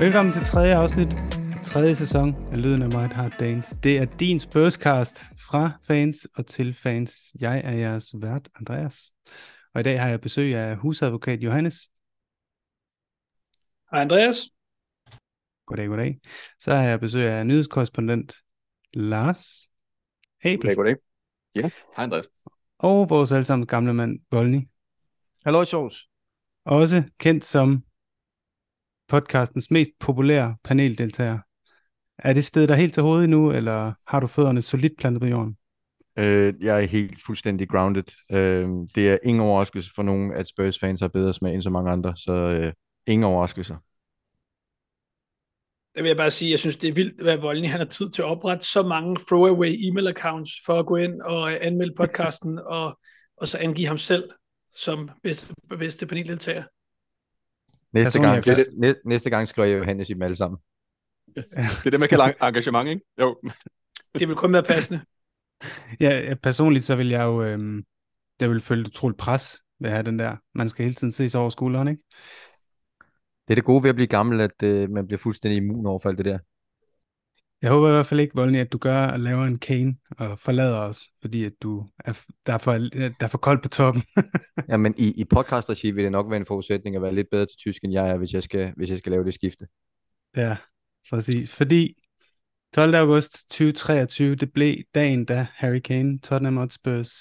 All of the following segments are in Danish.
Velkommen til tredje afsnit af tredje sæson af Lyden af White Hard Dance. Det er din Spurscast fra fans og til fans. Jeg er jeres vært, Andreas. Og i dag har jeg besøg af husadvokat Johannes. Hej Andreas. Goddag, goddag. Så har jeg besøg af nyhedskorrespondent Lars Abel. Goddag, goddag. Ja, hej Andreas. Og vores allesammen gamle mand, Volny. Hallo, Sjovs. Også kendt som podcastens mest populære paneldeltager. Er det sted der helt til hovedet nu, eller har du fødderne solidt plantet på jorden? Øh, jeg er helt fuldstændig grounded. Øh, det er ingen overraskelse for nogen, at Spurs-fans har bedre smag end så mange andre, så øh, ingen overraskelser. Det vil jeg bare sige, jeg synes, det er vildt, hvad Voldny han har tid til at oprette så mange throwaway e-mail accounts for at gå ind og anmelde podcasten, og, og så angive ham selv som bedste, bedste paneldeltager. Næste gang, er næste, næste gang skriver jeg Johannes i dem alle sammen. Det er det, man kalder engagement, ikke? Jo. Det vil kun være passende. Ja, ja, personligt så vil jeg jo, øhm, jeg vil føle et utroligt pres ved at have den der. Man skal hele tiden se sig over skulderen, ikke? Det er det gode ved at blive gammel, at øh, man bliver fuldstændig immun over for alt det der. Jeg håber i hvert fald ikke, Volny, at du gør og laver en Kane og forlader os, fordi at du er, der, er for, der er for koldt på toppen. Ja, men i, i podcast vil det nok være en forudsætning at være lidt bedre til tysk, end jeg er, hvis jeg skal, hvis jeg skal lave det skifte. ja, præcis. Fordi 12. august 2023, det blev dagen, da Harry Kane, Tottenham Hotspurs,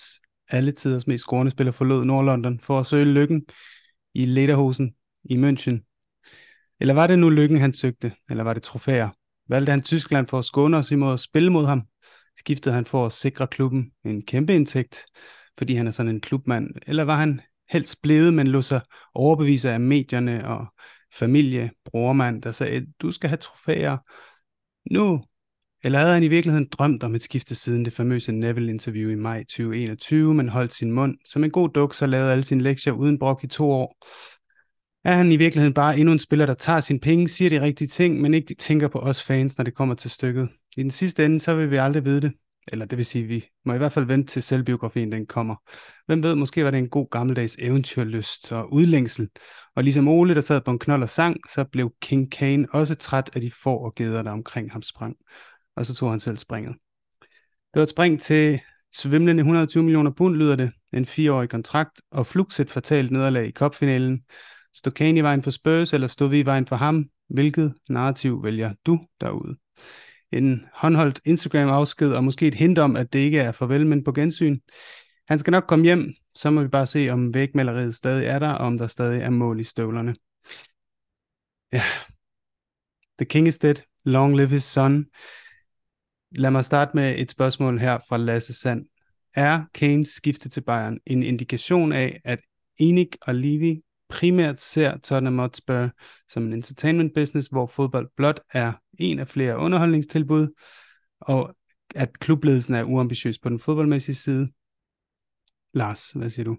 alle tiders mest scorende spiller, forlod Nord-London for at søge lykken i Lederhosen i München. Eller var det nu lykken, han søgte, eller var det trofæer? Valgte han Tyskland for at skåne os imod at spille mod ham? Skiftede han for at sikre klubben en kæmpe indtægt, fordi han er sådan en klubmand? Eller var han helst blevet, men lå sig overbevise af medierne og familie, brormand, der sagde, du skal have trofæer nu? Eller havde han i virkeligheden drømt om et skifte siden det famøse Neville-interview i maj 2021, men holdt sin mund som en god duk, så lavede alle sine lektier uden brok i to år? Er han i virkeligheden bare endnu en spiller, der tager sine penge, siger de rigtige ting, men ikke tænker på os fans, når det kommer til stykket? I den sidste ende, så vil vi aldrig vide det. Eller det vil sige, vi må i hvert fald vente til selvbiografien den kommer. Hvem ved, måske var det en god gammeldags eventyrlyst og udlængsel. Og ligesom Ole, der sad på en knold og sang, så blev King Kane også træt af de få og geder, der omkring ham sprang. Og så tog han selv springet. Det var et spring til svimlende 120 millioner pund, lyder det. En fireårig kontrakt og flugset et fatalt nederlag i kopfinalen. Stod Kane i vejen for Spurs, eller stod vi i vejen for ham? Hvilket narrativ vælger du derude? En håndholdt Instagram-afsked, og måske et hint om, at det ikke er farvel, men på gensyn. Han skal nok komme hjem, så må vi bare se, om vægmaleriet stadig er der, og om der stadig er mål i støvlerne. Ja. The king is dead. Long live his son. Lad mig starte med et spørgsmål her fra Lasse Sand. Er Kanes skifte til Bayern en indikation af, at Enik og Levy primært ser Tottenham Hotspur som en entertainment business, hvor fodbold blot er en af flere underholdningstilbud, og at klubledelsen er uambitiøs på den fodboldmæssige side? Lars, hvad siger du?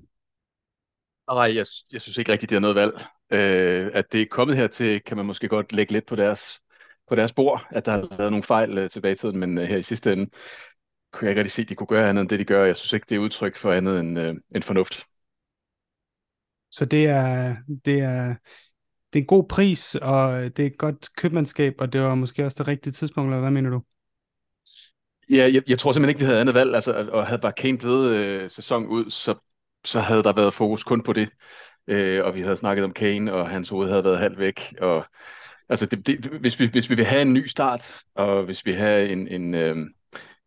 Nej, jeg, jeg synes ikke rigtigt, det er noget valg. Øh, at det er kommet hertil, kan man måske godt lægge lidt på deres, på deres bord, at der har været nogle fejl øh, tilbage i tiden, men øh, her i sidste ende kunne jeg ikke rigtig se, at de kunne gøre andet end det, de gør. Jeg synes ikke, det er udtryk for andet end, øh, end fornuft. Så det er, det er, det er en god pris, og det er et godt købmandskab, og det var måske også det rigtige tidspunkt, eller hvad mener du? Ja, jeg, jeg tror simpelthen ikke, vi havde andet valg. Altså, og havde bare Kane blevet øh, sæson ud, så, så havde der været fokus kun på det. Øh, og vi havde snakket om Kane, og hans hoved havde været halvt væk. Og, altså, det, det, hvis, vi, hvis vi vil have en ny start, og hvis vi vil have en, en, øh,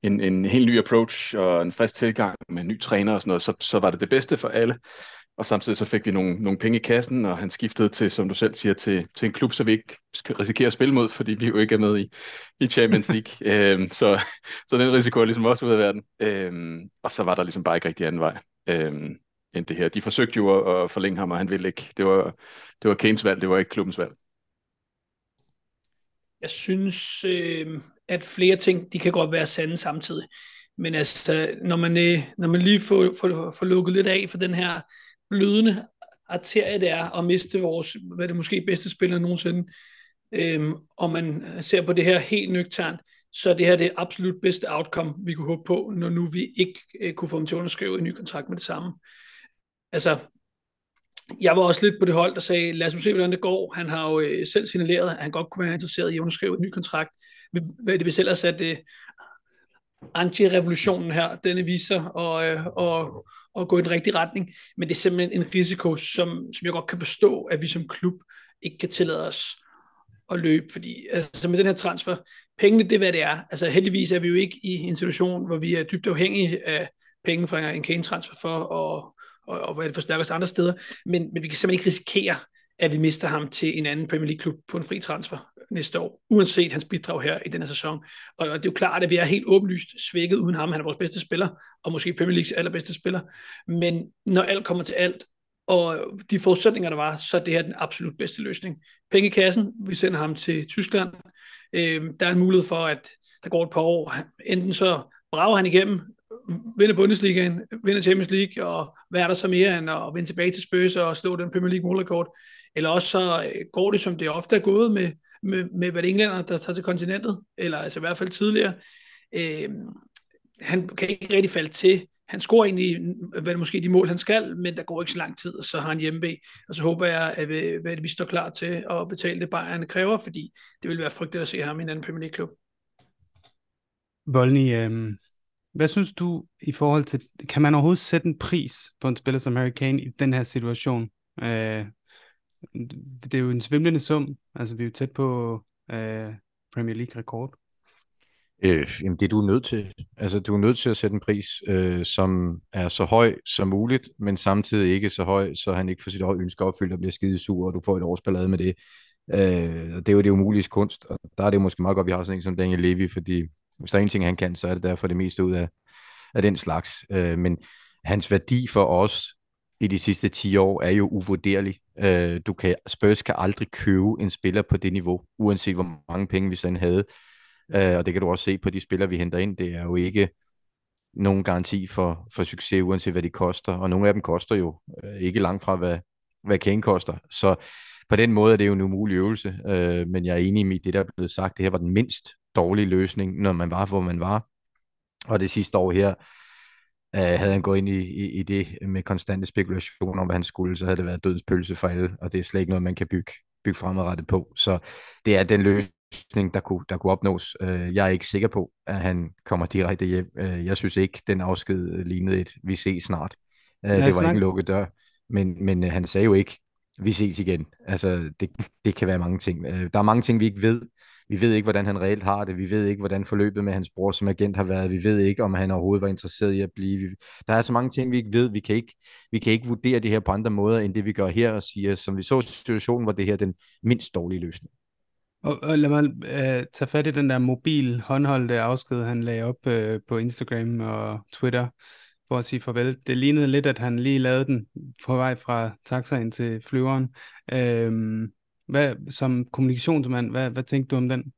en, en helt ny approach og en frisk tilgang med en ny træner og sådan noget, så, så var det det bedste for alle. Og samtidig så fik vi nogle, nogle penge i kassen, og han skiftede til, som du selv siger, til, til en klub, så vi ikke skal risikere at spille mod, fordi vi jo ikke er med i, i Champions League. øhm, så, så den risiko er ligesom også ud af verden. Øhm, og så var der ligesom bare ikke rigtig anden vej øhm, end det her. De forsøgte jo at, at forlænge ham, og han ville ikke. Det var, det var Kanes valg, det var ikke klubbens valg. Jeg synes, øh, at flere ting, de kan godt være sande samtidig. Men altså, når man, øh, når man lige får, får, får lukket lidt af for den her blødende arterie, det er at miste vores, hvad det måske bedste spiller nogensinde, øhm, og man ser på det her helt nøgternt, så det her det absolut bedste outcome, vi kunne håbe på, når nu vi ikke øh, kunne få dem til at underskrive en ny kontrakt med det samme. Altså, jeg var også lidt på det hold, der sagde, lad os se, hvordan det går. Han har jo øh, selv signaleret, at han godt kunne være interesseret i at underskrive en ny kontrakt. Hvad det vil selv have sat øh, anti-revolutionen her, denne viser og, øh, og, og gå i den rigtige retning. Men det er simpelthen en risiko, som, som jeg godt kan forstå, at vi som klub ikke kan tillade os at løbe, fordi altså med den her transfer, pengene det er, hvad det er. Altså heldigvis er vi jo ikke i en situation, hvor vi er dybt afhængige af penge fra en Kane-transfer for at og, og hvad det forstærker os andre steder, men, men vi kan simpelthen ikke risikere, at vi mister ham til en anden Premier League-klub på en fri transfer næste år, uanset hans bidrag her i denne sæson. Og det er jo klart, at vi er helt åbenlyst svækket uden ham. Han er vores bedste spiller, og måske Premier Leagues allerbedste spiller. Men når alt kommer til alt, og de forudsætninger, der var, så er det her den absolut bedste løsning. Penge i kassen, vi sender ham til Tyskland. Øh, der er en mulighed for, at der går et par år. Enten så brager han igennem, vinder Bundesligaen, vinder Champions League, og hvad er der så mere end at vende tilbage til Spurs og slå den Premier League målrekord? Eller også så øh, går det, som det ofte er gået med, med, med hvad det englænder, der tager til kontinentet, eller altså i hvert fald tidligere. Øh, han kan ikke rigtig falde til. Han scorer egentlig hvad måske de mål, han skal, men der går ikke så lang tid, og så har han hjemme Og så håber jeg, at øh, vi, at vi står klar til at betale det, Bayern kræver, fordi det vil være frygteligt at se ham i en anden Premier League-klub. Volny, øh, hvad synes du i forhold til, kan man overhovedet sætte en pris på en spiller som Harry Kane i den her situation? Øh, det er jo en svimlende sum, altså vi er jo tæt på øh, Premier League-rekord. Øh, jamen det er du nødt til. Altså du er nødt til at sætte en pris, øh, som er så høj som muligt, men samtidig ikke så høj, så han ikke får sit ønske opfyldt og bliver skide sur, og du får et års ballade med det. Øh, det er jo det umulige kunst, og der er det jo måske meget godt, at vi har sådan en som Daniel Levy, fordi hvis der er en ting, han kan, så er det derfor det meste ud af, af den slags. Øh, men hans værdi for os i de sidste 10 år er jo uvurderlig. Øh, du kan, Spurs kan aldrig købe en spiller på det niveau, uanset hvor mange penge vi sådan havde. Øh, og det kan du også se på de spillere, vi henter ind. Det er jo ikke nogen garanti for, for succes, uanset hvad de koster. Og nogle af dem koster jo øh, ikke langt fra, hvad, hvad Kane koster. Så på den måde er det jo en umulig øvelse. Øh, men jeg er enig i det, der er blevet sagt. Det her var den mindst dårlige løsning, når man var, hvor man var. Og det sidste år her, øh, havde han gået ind i, i, i det med konstante spekulationer om, hvad han skulle, så havde det været dødens pølse for alle, og det er slet ikke noget, man kan bygge, bygge fremadrettet på. Så det er den løsning, der kunne, der kunne opnås. Øh, jeg er ikke sikker på, at han kommer direkte hjem. Øh, jeg synes ikke, den afsked lignede et, vi ses snart. Øh, det var snak. ikke en lukket dør, men, men øh, han sagde jo ikke, vi ses igen. Altså, det, det kan være mange ting. Øh, der er mange ting, vi ikke ved. Vi ved ikke, hvordan han reelt har det. Vi ved ikke, hvordan forløbet med hans bror som agent har været. Vi ved ikke, om han overhovedet var interesseret i at blive. Der er så mange ting, vi ikke ved. Vi kan ikke, vi kan ikke vurdere det her på andre måder, end det vi gør her og siger, som vi så i situationen, hvor det her den mindst dårlige løsning. Og, og lad mig øh, tage fat i den der mobil håndholdte afsked, han lagde op øh, på Instagram og Twitter for at sige farvel. Det lignede lidt, at han lige lavede den på vej fra taxaen til flyveren. Øhm, hvad, som kommunikationsmand, hvad, hvad tænkte du om den?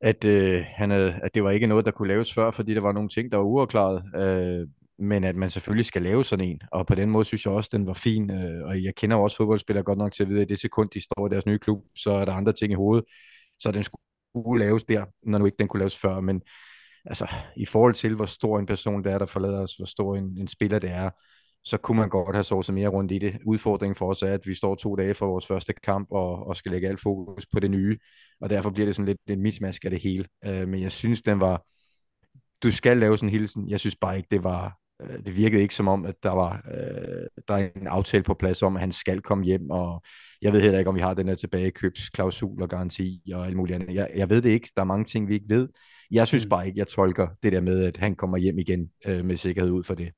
At, øh, han havde, at det var ikke noget, der kunne laves før, fordi der var nogle ting, der var uafklaret. Øh, men at man selvfølgelig skal lave sådan en, og på den måde synes jeg også, den var fin, øh, og jeg kender også fodboldspillere godt nok til at vide, at det sekund, de står i deres nye klub, så er der andre ting i hovedet, så den skulle laves der, når nu ikke den kunne laves før, men altså, i forhold til, hvor stor en person det er, der forlader os, hvor stor en, en spiller det er, så kunne man godt have så mere rundt i det. Udfordringen for os er, at vi står to dage for vores første kamp og, og skal lægge alt fokus på det nye, og derfor bliver det sådan lidt en mismask af det hele. Uh, men jeg synes, den var, du skal lave sådan en hilsen. Jeg synes bare ikke, det var, uh, det virkede ikke som om, at der var uh, der er en aftale på plads om, at han skal komme hjem, og jeg ved heller ikke, om vi har den her tilbagekøbsklausul og garanti og alt muligt andet. Jeg, jeg ved det ikke. Der er mange ting, vi ikke ved. Jeg synes mm. bare ikke, jeg tolker det der med, at han kommer hjem igen uh, med sikkerhed ud for det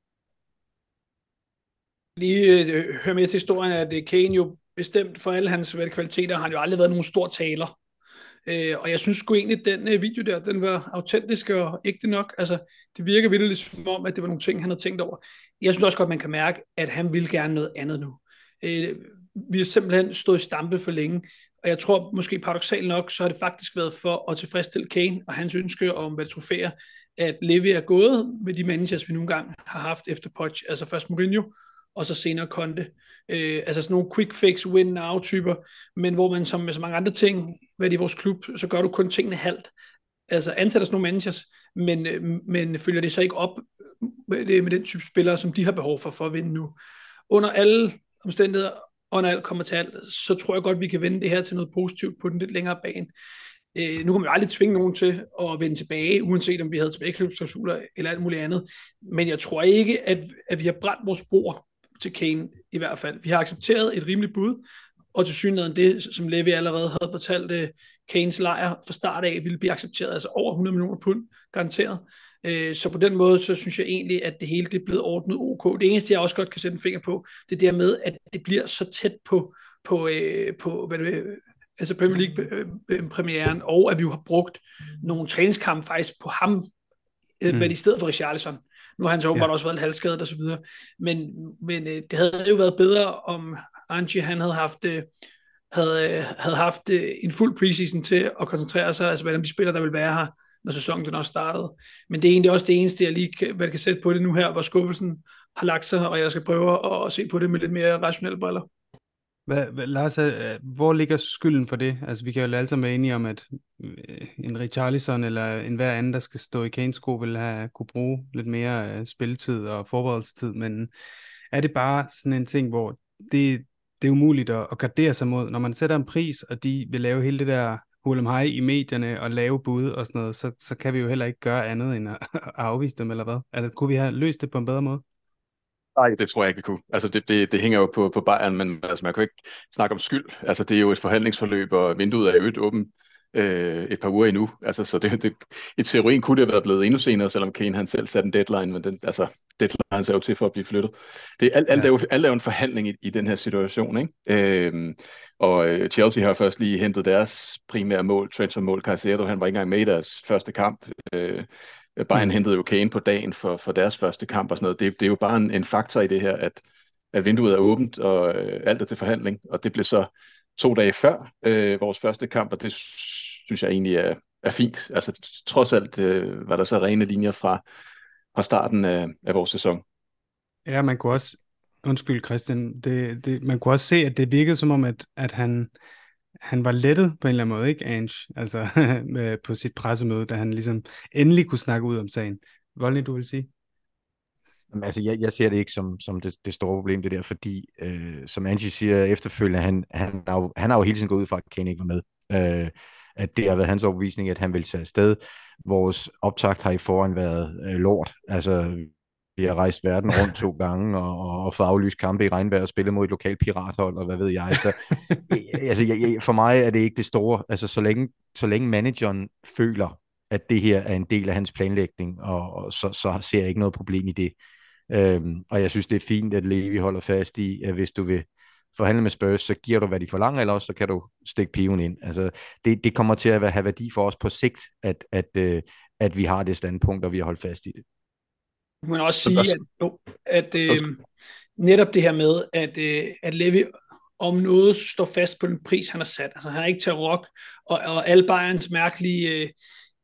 lige øh, høre med til historien, at øh, Kane jo bestemt for alle hans kvaliteter, har han jo aldrig været nogen stor taler. Øh, og jeg synes sgu egentlig, at den øh, video der, den var autentisk og ægte nok. Altså, det virker virkelig som om, at det var nogle ting, han havde tænkt over. Jeg synes også godt, man kan mærke, at han vil gerne noget andet nu. Øh, vi har simpelthen stået i stampe for længe, og jeg tror måske paradoxalt nok, så har det faktisk været for at tilfredsstille Kane og hans ønske om at trofæer, at Levi er gået med de managers, vi nogle gange har haft efter Poch, altså først Mourinho, og så senere Konte. Øh, altså sådan nogle quick fix, win now typer, men hvor man som med så mange andre ting, hvad det i vores klub, så gør du kun tingene halvt. Altså ansætter sådan nogle managers, men, øh, men følger det så ikke op øh, med, det, med den type spillere, som de har behov for for at vinde nu. Under alle omstændigheder, og når alt kommer til alt, så tror jeg godt, vi kan vende det her til noget positivt på den lidt længere bane. Øh, nu kan man jo aldrig tvinge nogen til at vende tilbage, uanset om vi havde tilbageklubsklausuler eller alt muligt andet. Men jeg tror ikke, at, at vi har brændt vores bror til Kane i hvert fald. Vi har accepteret et rimeligt bud, og til synligheden det, som Levi allerede havde fortalt, uh, Kanes lejr fra start af ville blive accepteret, altså over 100 millioner pund, garanteret. Uh, så på den måde, så synes jeg egentlig, at det hele det er blevet ordnet ok. Det eneste, jeg også godt kan sætte en finger på, det er der med, at det bliver så tæt på, på, uh, på hvad det, altså Premier League-premieren, og at vi jo har brugt nogle træningskampe faktisk på ham, mm. men i stedet for Richarlison. Nu har han så åbenbart ja. også været halvskadet og så videre. Men, men øh, det havde jo været bedre, om Angie han havde haft, øh, havde, havde haft øh, en fuld preseason til at koncentrere sig, altså hvordan de spiller, der vil være her, når sæsonen den også startede. Men det er egentlig også det eneste, jeg lige kan, hvad kan sætte på det nu her, hvor skuffelsen har lagt sig, og jeg skal prøve at se på det med lidt mere rationelle briller. Hvad, hvad, Lars, øh, hvor ligger skylden for det? Altså, vi kan jo alle sammen være enige om, at øh, en Richarlison eller en hver anden, der skal stå i Kanes sko, vil have kunne bruge lidt mere øh, spilletid og forberedelsestid, men er det bare sådan en ting, hvor det, det er umuligt at, at gardere sig mod, når man sætter en pris, og de vil lave hele det der hulum hej i medierne og lave bud og sådan noget, så, så kan vi jo heller ikke gøre andet end at, at afvise dem, eller hvad? Altså, kunne vi have løst det på en bedre måde? Nej, det tror jeg ikke, vi kunne. Altså, det, det, det hænger jo på, på Bayern, men altså, man kan jo ikke snakke om skyld. Altså, det er jo et forhandlingsforløb, og vinduet er jo et åbent øh, et par uger endnu. Altså, så det, det, i teorien kunne det have været blevet endnu senere, selvom Kane han selv satte en deadline, men den, altså, deadline er jo til for at blive flyttet. Det, alt, alt, ja. er jo, alt er jo en forhandling i, i den her situation, ikke? Øhm, og øh, Chelsea har først lige hentet deres primære mål, transfermål, Caicedo, han var ikke engang med i deres første kamp. Øh, Bayern mm. hentede jo Kane på dagen for, for deres første kamp og sådan noget. Det, det er jo bare en, en faktor i det her, at, at vinduet er åbent, og øh, alt er til forhandling. Og det blev så to dage før øh, vores første kamp, og det synes jeg egentlig er, er fint. Altså trods alt øh, var der så rene linjer fra, fra starten af, af vores sæson. Ja, man kunne også, undskyld Christian, det, det, man kunne også se, at det virkede som om, at, at han, han var lettet på en eller anden måde, ikke Ange? Altså på sit pressemøde, da han ligesom endelig kunne snakke ud om sagen. Voldelig, du vil sige? Jamen, altså, jeg, jeg ser det ikke som, som det, det store problem, det der, fordi, øh, som Angie siger efterfølgende, han, han, har jo, han har jo hele tiden gået ud fra, at Kane ikke var med. Øh, at det har været hans overbevisning, at han vil tage afsted. Vores optakt har i foran været øh, lort. Altså, vi har rejst verden rundt to gange og, og, og fået aflyst kampe i regnvejr og spillet mod et lokalt pirathold, og hvad ved jeg. Så, altså, jeg, jeg, for mig er det ikke det store. Altså, så længe, så længe manageren føler, at det her er en del af hans planlægning, og, og så, så ser jeg ikke noget problem i det. Øhm, og jeg synes, det er fint, at Levi holder fast i, at hvis du vil forhandle med Spurs, så giver du, hvad de forlanger, eller også så kan du stikke piven ind. Altså, det, det kommer til at have værdi for os på sigt, at, at, øh, at vi har det standpunkt, og vi har holdt fast i det. Man også sige, at, jo, at øh, netop det her med, at, øh, at Levi om noget står fast på den pris, han har sat. Altså han er ikke til at rock, og, og alle Bayerns mærkelige, øh,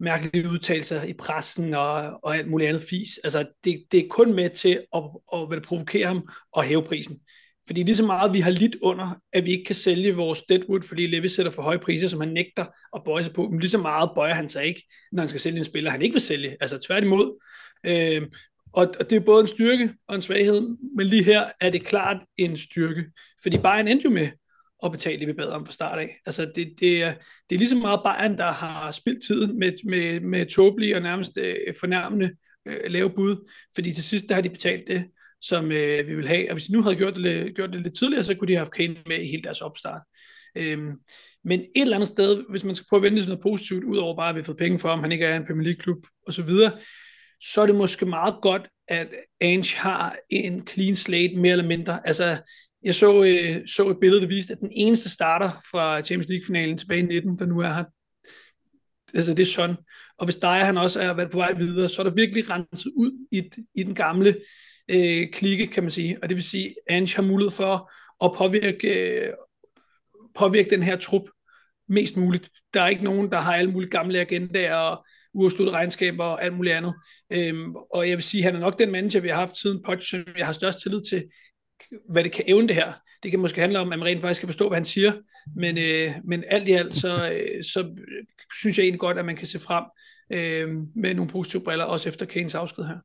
mærkelige udtalelser i pressen og, og alt muligt andet fis. Altså det, det er kun med til at, at, at provokere ham og hæve prisen. Fordi lige så meget vi har lidt under, at vi ikke kan sælge vores Deadwood, fordi Levi sætter for høje priser, som han nægter at bøje sig på, men lige så meget bøjer han sig ikke, når han skal sælge en spiller, han ikke vil sælge. Altså tværtimod. Øh, og, og det er både en styrke og en svaghed, men lige her er det klart en styrke, fordi Bayern endte jo med at betale det, bedre bad om fra start af. Altså det, det, er, det er lige så meget Bayern, der har spildt tiden med, med, med tåbelige og nærmest øh, fornærmende øh, lave bud, fordi til sidst der har de betalt det, som øh, vi vil have. Og hvis de nu havde gjort det, gjort det lidt tidligere, så kunne de have haft Kane med i hele deres opstart. Øhm, men et eller andet sted, hvis man skal prøve at vende sådan noget positivt, udover bare at vi har fået penge for, om han ikke er en Premier League-klub osv., så er det måske meget godt, at Ange har en clean slate mere eller mindre. Altså, jeg så, øh, så et billede, der viste, at den eneste starter fra Champions League-finalen tilbage i 19, der nu er her, altså det er sådan. Og hvis Dyer han også er været på vej videre, så er der virkelig renset ud i, i den gamle øh, klikke, kan man sige. Og det vil sige, at Ange har mulighed for at påvirke, øh, påvirke den her trup mest muligt. Der er ikke nogen, der har alle mulige gamle agendaer og uafsluttede regnskaber og alt muligt andet. Øhm, og jeg vil sige, at han er nok den manager, vi har haft siden Poch, som jeg har størst tillid til, hvad det kan evne det her. Det kan måske handle om, at man rent faktisk kan forstå, hvad han siger, men, øh, men alt i alt, så, øh, så synes jeg egentlig godt, at man kan se frem øh, med nogle positive briller, også efter Kanes afsked her.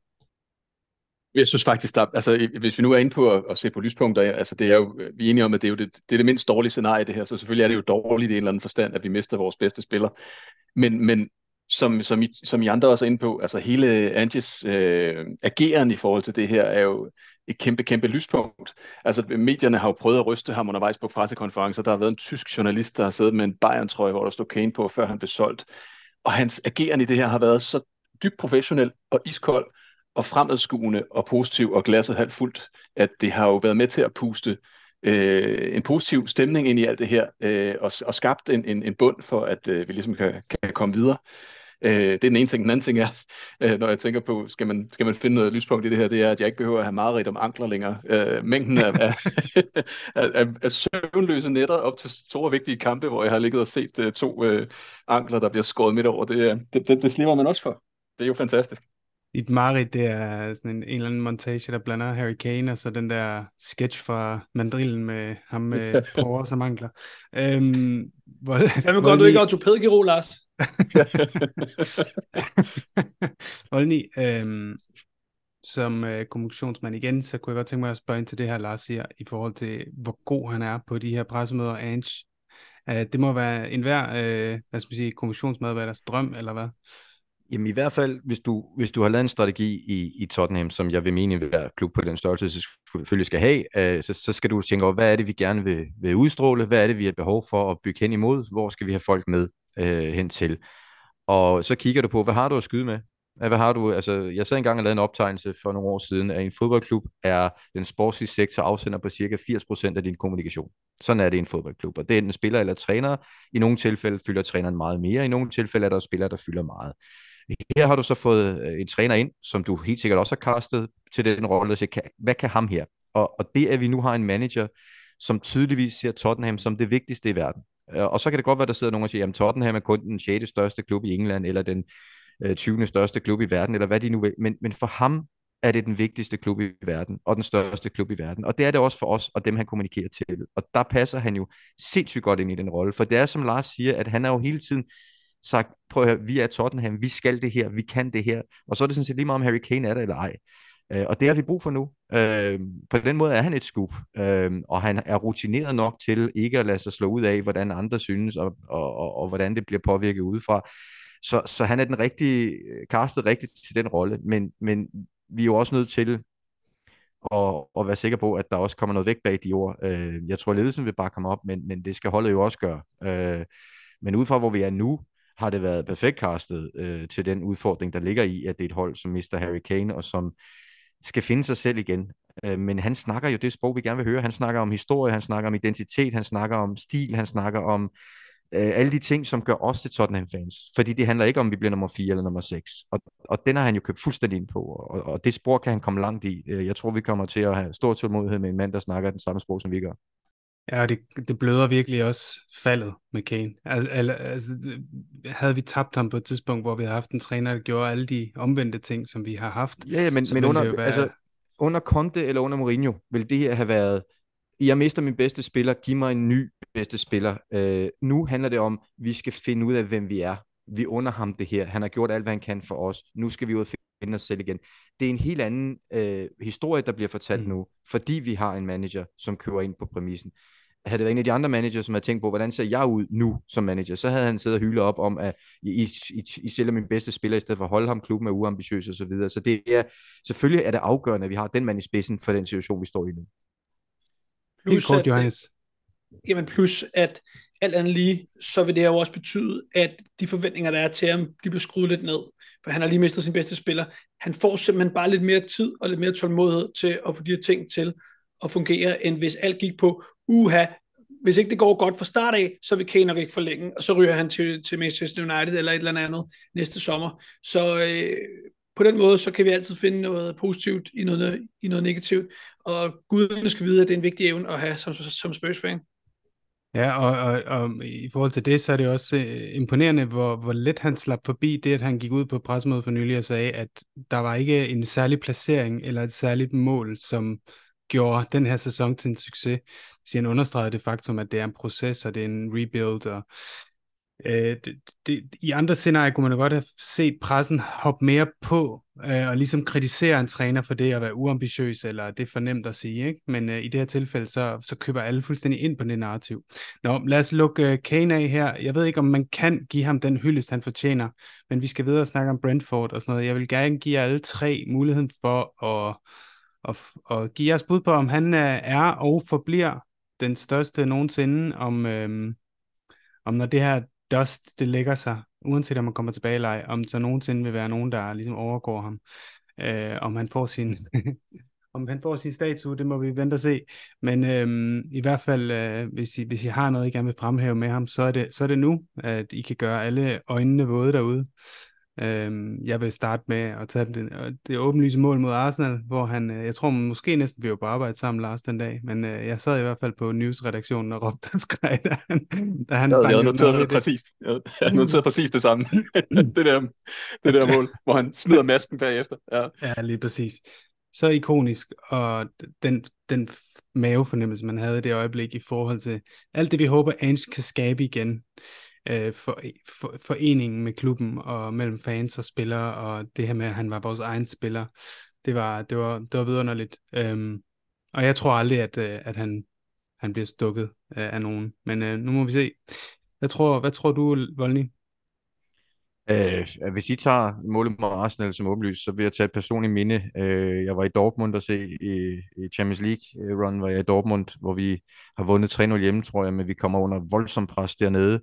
Jeg synes faktisk, der, altså, hvis vi nu er inde på at, at se på lyspunkter, altså det er jo, vi er enige om, at det er jo det, det, er det mindst dårlige scenarie, det her, så selvfølgelig er det jo dårligt i en eller anden forstand, at vi mister vores bedste spiller. Men, men som, som, I, som I andre også er inde på, altså hele Anges øh, ageren i forhold til det her er jo et kæmpe, kæmpe lyspunkt. Altså medierne har jo prøvet at ryste ham undervejs på pressekonferencer. Der har været en tysk journalist, der har siddet med en Bayern-trøje, hvor der stod Kane på, før han blev solgt. Og hans ageren i det her har været så dybt professionel og iskold, og fremadskuende og positiv og glasset halvt fuldt, at det har jo været med til at puste øh, en positiv stemning ind i alt det her, øh, og, og skabt en, en, en bund for, at øh, vi ligesom kan, kan komme videre. Øh, det er den ene ting. Den anden ting er, øh, når jeg tænker på, skal man, skal man finde noget lyspunkt i det her, det er, at jeg ikke behøver at have meget om ankler længere. Øh, mængden af, af, af, af, af søvnløse netter op til store vigtige kampe, hvor jeg har ligget og set øh, to øh, ankler, der bliver skåret midt over, det, øh, det, det, det slipper man også for. Det er jo fantastisk. Dit Marit, det er sådan en, en eller anden montage, der blander Harry Kane, og så den der sketch fra mandrillen med ham med porer som ankler. Øhm, hvor, Hvad godt, du ikke ortopædkirurg, Lars? Volny, øhm, som øh, kommunikationsmand igen, så kunne jeg godt tænke mig at spørge ind til det her, Lars siger, i forhold til, hvor god han er på de her pressemøder, Ange. Uh, det må være enhver, øh, hvad skal man sige, kommunikationsmedarbejderes drøm, eller hvad? Jamen i hvert fald, hvis du, hvis du har lavet en strategi i, i Tottenham, som jeg vil mene, hver klub på den størrelse selvfølgelig skal have, øh, så, så skal du tænke over, hvad er det, vi gerne vil, vil udstråle? Hvad er det, vi har behov for at bygge hen imod? Hvor skal vi have folk med øh, hen til? Og så kigger du på, hvad har du at skyde med? Hvad har du? Altså, jeg sad engang og lavede en optegnelse for nogle år siden, at en fodboldklub er den sportslige sektor afsender på cirka 80% af din kommunikation. Sådan er det i en fodboldklub. Og det er enten spiller eller træner. I nogle tilfælde fylder træneren meget mere. I nogle tilfælde er der spillere, der fylder meget. Her har du så fået øh, en træner ind, som du helt sikkert også har kastet til den rolle, og siger, hvad kan ham her? Og, og det, at vi nu har en manager, som tydeligvis ser Tottenham som det vigtigste i verden. Øh, og så kan det godt være, der sidder nogen og siger, at Tottenham er kun den 6. største klub i England, eller den øh, 20. Største klub i verden, eller hvad de nu vil. Men, men for ham er det den vigtigste klub i verden, og den største klub i verden. Og det er det også for os, og dem han kommunikerer til. Og der passer han jo sindssygt godt ind i den rolle, for det er som Lars siger, at han er jo hele tiden sagt, prøv at høre, vi er Tottenham, vi skal det her, vi kan det her. Og så er det sådan set lige meget, om Harry Kane er der eller ej. Øh, og det har vi brug for nu. Øh, på den måde er han et skub, øh, og han er rutineret nok til ikke at lade sig slå ud af, hvordan andre synes, og, og, og, og hvordan det bliver påvirket udefra. Så, så han er den rigtige, castet rigtigt til den rolle, men, men vi er jo også nødt til at, at være sikre på, at der også kommer noget væk bag de ord. Øh, jeg tror, ledelsen vil bare komme op, men, men det skal holdet jo også gøre. Øh, men ud fra hvor vi er nu, har det været perfekt castet øh, til den udfordring, der ligger i, at det er et hold, som mister Harry Kane, og som skal finde sig selv igen. Øh, men han snakker jo det sprog, vi gerne vil høre. Han snakker om historie, han snakker om identitet, han snakker om stil, han snakker om øh, alle de ting, som gør os til Tottenham-fans. Fordi det handler ikke om, at vi bliver nummer 4 eller nummer 6. Og, og den har han jo købt fuldstændig ind på, og, og det spor kan han komme langt i. Øh, jeg tror, vi kommer til at have stor tålmodighed med en mand, der snakker den samme sprog, som vi gør. Ja, det, det bløder virkelig også faldet med Kane. Altså, altså, havde vi tabt ham på et tidspunkt, hvor vi havde haft en træner, der gjorde alle de omvendte ting, som vi har haft. Ja, ja men, men under, være... altså, under Conte eller under Mourinho, vil det her have været, jeg mister min bedste spiller, giv mig en ny bedste spiller. Uh, nu handler det om, vi skal finde ud af, hvem vi er. Vi under ham det her. Han har gjort alt, hvad han kan for os. Nu skal vi ud og finde os selv igen. Det er en helt anden uh, historie, der bliver fortalt mm. nu, fordi vi har en manager, som kører ind på præmissen havde det været en af de andre managers, som havde tænkt på, hvordan ser jeg ud nu som manager, så havde han siddet og hyldet op om, at I, I, I sælger min bedste spiller, i stedet for at holde ham, klubben er uambitiøs og så videre. Så det er, selvfølgelig er det afgørende, at vi har den mand i spidsen for den situation, vi står i nu. Plus, kort, Johannes. Jamen plus, at alt andet lige, så vil det jo også betyde, at de forventninger, der er til ham, de bliver skruet lidt ned. For han har lige mistet sin bedste spiller. Han får simpelthen bare lidt mere tid og lidt mere tålmodighed til at få de her ting til at fungere, end hvis alt gik på, uha, hvis ikke det går godt fra start af, så vil Kane nok ikke forlænge, og så ryger han til, til Manchester United eller et eller andet næste sommer. Så øh, på den måde, så kan vi altid finde noget positivt i noget, i noget negativt, og gudene skal vide, at det er en vigtig evne at have som, som Spurs-fan. Ja, og, og, og i forhold til det, så er det også øh, imponerende, hvor, hvor let han slap forbi det, at han gik ud på pressemødet for nylig og sagde, at der var ikke en særlig placering eller et særligt mål, som gjorde den her sæson til en succes. Så han understregede det faktum, at det er en proces, og det er en rebuild, og Øh, det, det, I andre scenarier kunne man jo godt have set pressen hoppe mere på øh, og ligesom kritisere en træner for det at være uambitiøs, eller det er for nemt at sige. Ikke? Men øh, i det her tilfælde, så, så køber alle fuldstændig ind på det narrativ. Nå, lad os lukke øh, Kane af her. Jeg ved ikke, om man kan give ham den hyldest, han fortjener, men vi skal videre og snakke om Brentford og sådan noget. Jeg vil gerne give alle tre muligheden for at, at, at give jeres bud på, om han øh, er og forbliver den største nogensinde, om, øhm, om når det her dust, det lægger sig, uanset om man kommer tilbage eller ej, om så nogensinde vil være nogen, der ligesom overgår ham. Øh, om han får sin om han får sin statue, det må vi vente og se. Men øhm, i hvert fald, øh, hvis, I, hvis I har noget, I gerne vil fremhæve med ham, så er, det, så er det nu, at I kan gøre alle øjnene våde derude. Øhm, jeg vil starte med at tage det, det åbenlyse mål mod Arsenal, hvor han, øh, jeg tror måske næsten vi var på arbejde sammen, Lars, den dag, men øh, jeg sad i hvert fald på newsredaktionen og råbte og skreg, da han, da han jeg, jeg det. præcis, jeg havde noteret præcis det samme, det, der, det der mål, hvor han smider masken bagefter. Ja, ja lige præcis. Så ikonisk, og den, den mavefornemmelse, man havde i det øjeblik i forhold til alt det, vi håber, Ange kan skabe igen øh, for, for, foreningen med klubben og mellem fans og spillere, og det her med, at han var vores egen spiller, det var, det var, det var vidunderligt. Øhm, og jeg tror aldrig, at, øh, at han, han bliver stukket af, af nogen. Men øh, nu må vi se. Hvad tror, hvad tror du, Volny? Øh, hvis I tager målet mod Arsenal som åbenlyst, så vil jeg tage et personligt minde. Øh, jeg var i Dortmund og se i, i Champions League øh, run, var jeg i Dortmund, hvor vi har vundet 3-0 hjemme, tror jeg, men vi kommer under voldsom pres dernede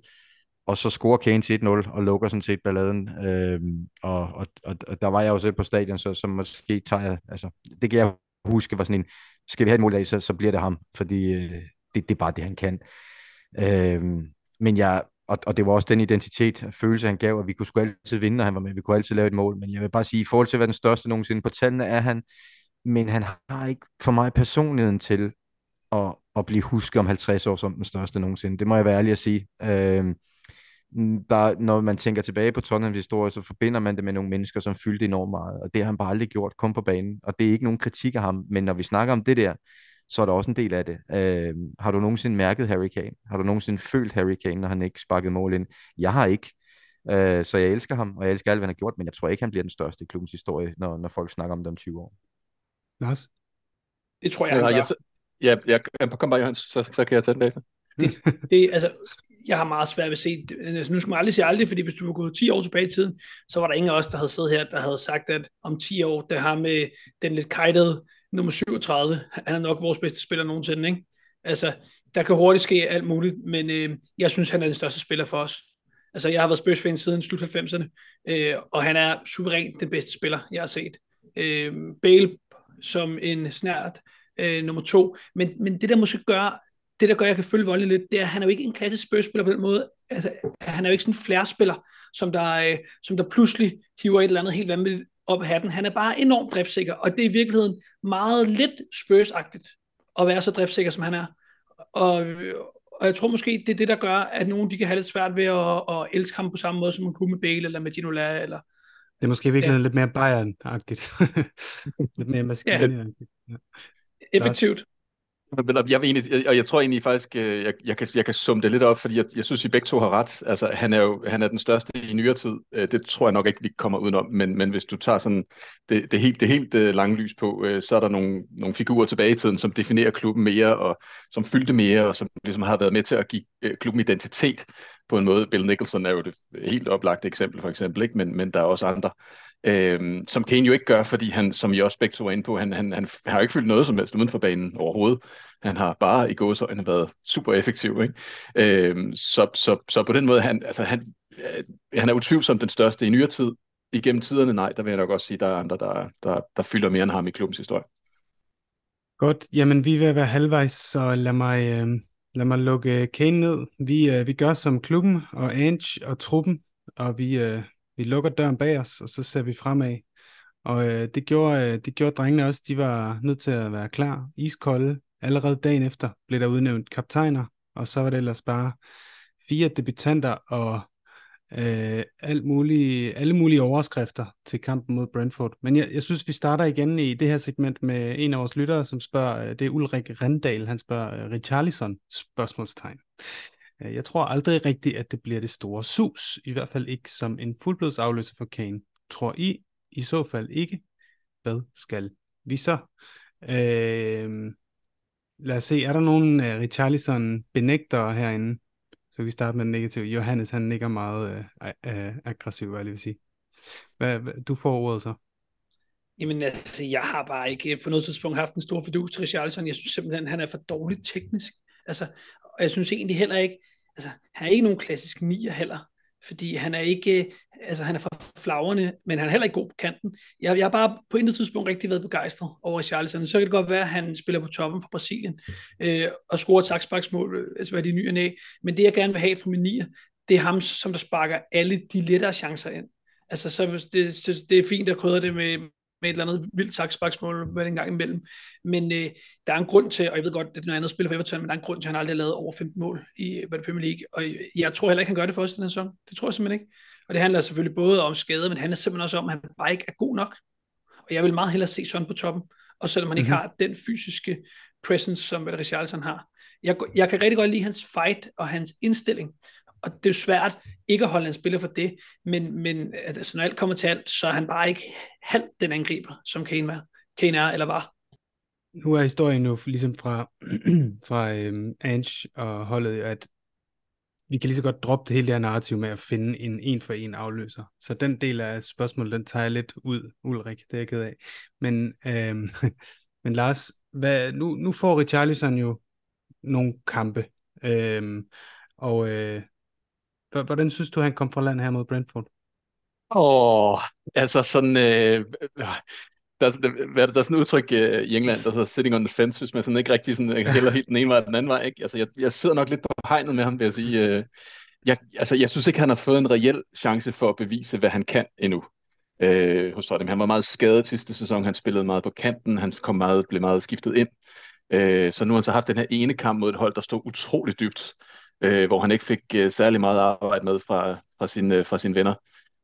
og så scorer Kane til 1-0 og lukker sådan set balladen. Øhm, og, og, og, og der var jeg jo selv på stadion, så, så måske tager jeg, altså, det kan jeg huske, var sådan en, skal vi have et mål af, så, så bliver det ham, fordi øh, det, det er bare det, han kan. Øhm, men jeg, og, og det var også den identitet følelse, han gav, at vi kunne sgu altid vinde, når han var med. Vi kunne altid lave et mål. Men jeg vil bare sige, i forhold til at være den største nogensinde på tallene, er han, men han har ikke for mig personligheden til at, at blive husket om 50 år som den største nogensinde. Det må jeg være ærlig at sige. Øhm, der, når man tænker tilbage på Tottenhams historie, så forbinder man det med nogle mennesker, som fyldte enormt meget, og det har han bare aldrig gjort, kun på banen, og det er ikke nogen kritik af ham, men når vi snakker om det der, så er der også en del af det. Øh, har du nogensinde mærket Harry Kane? Har du nogensinde følt Harry Kane, når han ikke sparkede mål ind? Jeg har ikke. Øh, så jeg elsker ham, og jeg elsker alt, hvad han har gjort, men jeg tror ikke, han bliver den største i klubbens historie, når, når folk snakker om det om 20 år. Lars? Det tror jeg, han ja, jeg, ja, jeg, jeg, kom bare, Johan, så, så kan jeg tage den efter. Det, det, altså, jeg har meget svært ved at se, altså, nu skal man aldrig sige aldrig, fordi hvis du var gået 10 år tilbage i tiden, så var der ingen af os, der havde siddet her, der havde sagt, at om 10 år, det har med den lidt kajtede nummer 37, han er nok vores bedste spiller nogensinde, ikke? Altså, der kan hurtigt ske alt muligt, men øh, jeg synes, han er den største spiller for os. Altså, jeg har været Spurs-fan siden slut 90'erne, øh, og han er suverænt den bedste spiller, jeg har set. Øh, Bale som en snært øh, nummer to, men, men det der måske gør, det, der gør, at jeg kan følge volden lidt, det er, at han er jo ikke en klassisk spørgspiller på den måde. Altså, han er jo ikke sådan en flærespiller, som der, øh, som der pludselig hiver et eller andet helt vanvittigt op af hatten. Han er bare enormt driftsikker, og det er i virkeligheden meget lidt spørgsagtigt at være så driftsikker, som han er. Og, og jeg tror måske, det er det, der gør, at nogen de kan have lidt svært ved at, at elske ham på samme måde, som man kunne med Bale eller med Ginola. Eller, det er måske virkelig ja. lidt mere Bayern-agtigt. lidt mere maskine ja. Effektivt. Jeg, vil egentlig, og jeg tror egentlig faktisk, øh, jeg, jeg, kan, jeg kan summe det lidt op, fordi jeg, jeg synes, at I begge to har ret. Altså, han er jo han er den største i nyere tid. Øh, det tror jeg nok ikke, vi kommer udenom. Men, men hvis du tager sådan det, det helt, det helt øh, lange lys på, så er der nogle, nogle figurer tilbage i tiden, som definerer klubben mere, og som fyldte mere, og som ligesom har været med til at give klubben identitet på en måde. Bill Nicholson er jo det helt oplagte eksempel, for eksempel, ikke? Men, men der er også andre Øhm, som Kane jo ikke gør, fordi han, som I også begge to var inde på, han, han, han har jo ikke fyldt noget som helst uden for banen overhovedet. Han har bare i gåsøjne været super effektiv. Ikke? Øhm, så, så, så på den måde, han, altså, han, øh, han er utvivlsomt den største i nyere tid. Igennem tiderne, nej, der vil jeg nok også sige, der er andre, der, der, der fylder mere end ham i klubbens historie. Godt, jamen vi vil være halvvejs, så lad mig, øh, lad mig lukke Kane ned. Vi, øh, vi gør som klubben og Ange og truppen, og vi, øh, vi lukker døren bag os, og så ser vi fremad. Og øh, det, gjorde, øh, det gjorde drengene også. De var nødt til at være klar, iskolde. Allerede dagen efter blev der udnævnt kaptajner, og så var det ellers bare fire debutanter og øh, alt mulige, alle mulige overskrifter til kampen mod Brentford. Men jeg, jeg synes, vi starter igen i det her segment med en af vores lyttere, som spørger, øh, det er Ulrik Rendal, han spørger øh, Richarlison, spørgsmålstegn. Øh, jeg tror aldrig rigtigt, at det bliver det store sus, i hvert fald ikke som en fuldblodsafløser for Kane. Tror I i så fald ikke? Hvad skal vi så? Øh, lad os se, er der nogen uh, Richarlison benægter herinde? Så kan vi starte med den negative. Johannes, han nikker meget uh, uh, aggressiv, hvad jeg lige vil sige. Hvad, hvad, du får ordet så. Jamen altså, jeg har bare ikke på noget tidspunkt haft en stor fordus til Richarlison. Jeg synes simpelthen, han er for dårligt teknisk. Altså, og jeg synes egentlig heller ikke, altså, han er ikke nogen klassisk nier heller, fordi han er ikke, øh, altså han er for flagrende, men han er heller ikke god på kanten. Jeg, jeg har bare på intet tidspunkt rigtig været begejstret over Charleston. Så kan det godt være, at han spiller på toppen for Brasilien, øh, og scorer et saksbaksmål, øh, altså hvad de nye næ. Men det jeg gerne vil have fra min nier, det er ham, som der sparker alle de lettere chancer ind. Altså, så det, så det er fint at krydre det med, med et eller andet vildt saksbaksmål med en gang imellem. Men øh, der er en grund til, og jeg ved godt, at det er noget andet spil for Everton, men der er en grund til, at han aldrig har lavet over 15 mål i hvad det Premier League. Og jeg tror heller ikke, han gør det for os den her sæson. Det tror jeg simpelthen ikke. Og det handler selvfølgelig både om skade, men det handler simpelthen også om, at han bare ikke er god nok. Og jeg vil meget hellere se sådan på toppen, og selvom han mm-hmm. ikke har den fysiske presence, som Richarlison har. Jeg, jeg kan rigtig godt lide hans fight og hans indstilling, og det er jo svært ikke at holde en spiller for det, men, men altså, når alt kommer til alt, så er han bare ikke halvt den angriber, som Kane, var, Kane er eller var. Nu er historien jo ligesom fra, fra øhm, Ange og holdet, at vi kan lige så godt droppe det hele det her narrativ med at finde en en for en afløser. Så den del af spørgsmålet, den tager jeg lidt ud, Ulrik, det er jeg ked af. Men, øhm, men Lars, hvad, nu, nu får Richarlison jo nogle kampe, øhm, og øh, hvordan synes du, han kom fra land her mod Brentford? Åh, altså sådan, øh, der, er, hvad er det, der er sådan et udtryk øh, i England, der hedder sitting on the fence, hvis man sådan ikke rigtig sådan, øh, hælder helt den ene vej og den anden vej. Ikke? Altså, jeg, jeg sidder nok lidt på hegnet med ham, vil jeg sige. Øh, jeg, altså, jeg synes ikke, han har fået en reel chance for at bevise, hvad han kan endnu. Øh, hos Tottenham. Han var meget skadet sidste sæson, han spillede meget på kanten, han kom meget, blev meget skiftet ind. Øh, så nu har han så haft den her ene kamp mod et hold, der stod utrolig dybt, øh, øh, hvor han ikke fik øh, særlig meget arbejde med fra, fra, sin, øh, fra sine venner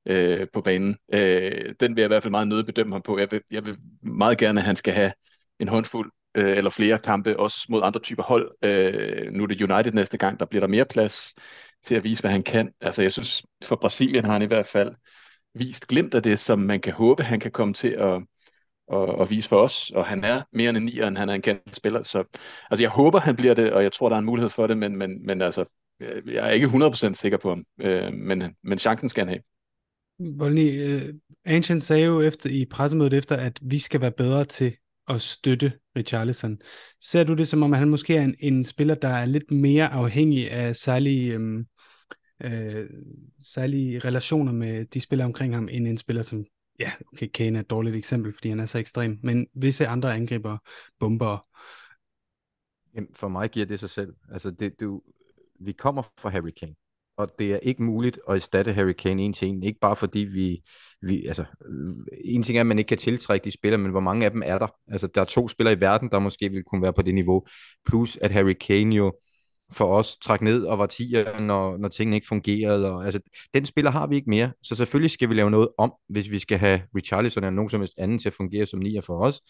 øh, på banen. Øh, den vil jeg i hvert fald meget nødt bedømme ham på. Jeg vil, jeg vil meget gerne, at han skal have en håndfuld øh, eller flere kampe, også mod andre typer hold. Øh, nu er det United næste gang, der bliver der mere plads til at vise, hvad han kan. Altså jeg synes, for Brasilien har han i hvert fald vist glimt af det, som man kan håbe, han kan komme til at, at, at vise for os, og han er mere end en nier, end han er en kendt spiller, så altså, jeg håber, han bliver det, og jeg tror, der er en mulighed for det, men, men, men altså, jeg er ikke 100% sikker på ham, øh, men, men chancen skal han have. Volny, øh, uh, Ancient sagde jo efter, i pressemødet efter, at vi skal være bedre til at støtte Richarlison. Ser du det som om, at han måske er en, en spiller, der er lidt mere afhængig af særlige, øhm, øh, særlige relationer med de spillere omkring ham, end en spiller som, ja, okay, Kane er et dårligt eksempel, fordi han er så ekstrem, men visse andre angriber, bomber. Jamen, for mig giver det sig selv. Altså, det, du, vi kommer fra Harry Kane og det er ikke muligt at erstatte Harry Kane en til en. Ikke bare fordi vi, vi altså, en ting er, at man ikke kan tiltrække de spillere, men hvor mange af dem er der? Altså, der er to spillere i verden, der måske vil kunne være på det niveau. Plus, at Harry Kane jo for os trak ned og var tiger, når, når tingene ikke fungerede. Og, altså, den spiller har vi ikke mere, så selvfølgelig skal vi lave noget om, hvis vi skal have Richarlison eller nogen som helst anden til at fungere som nier for os.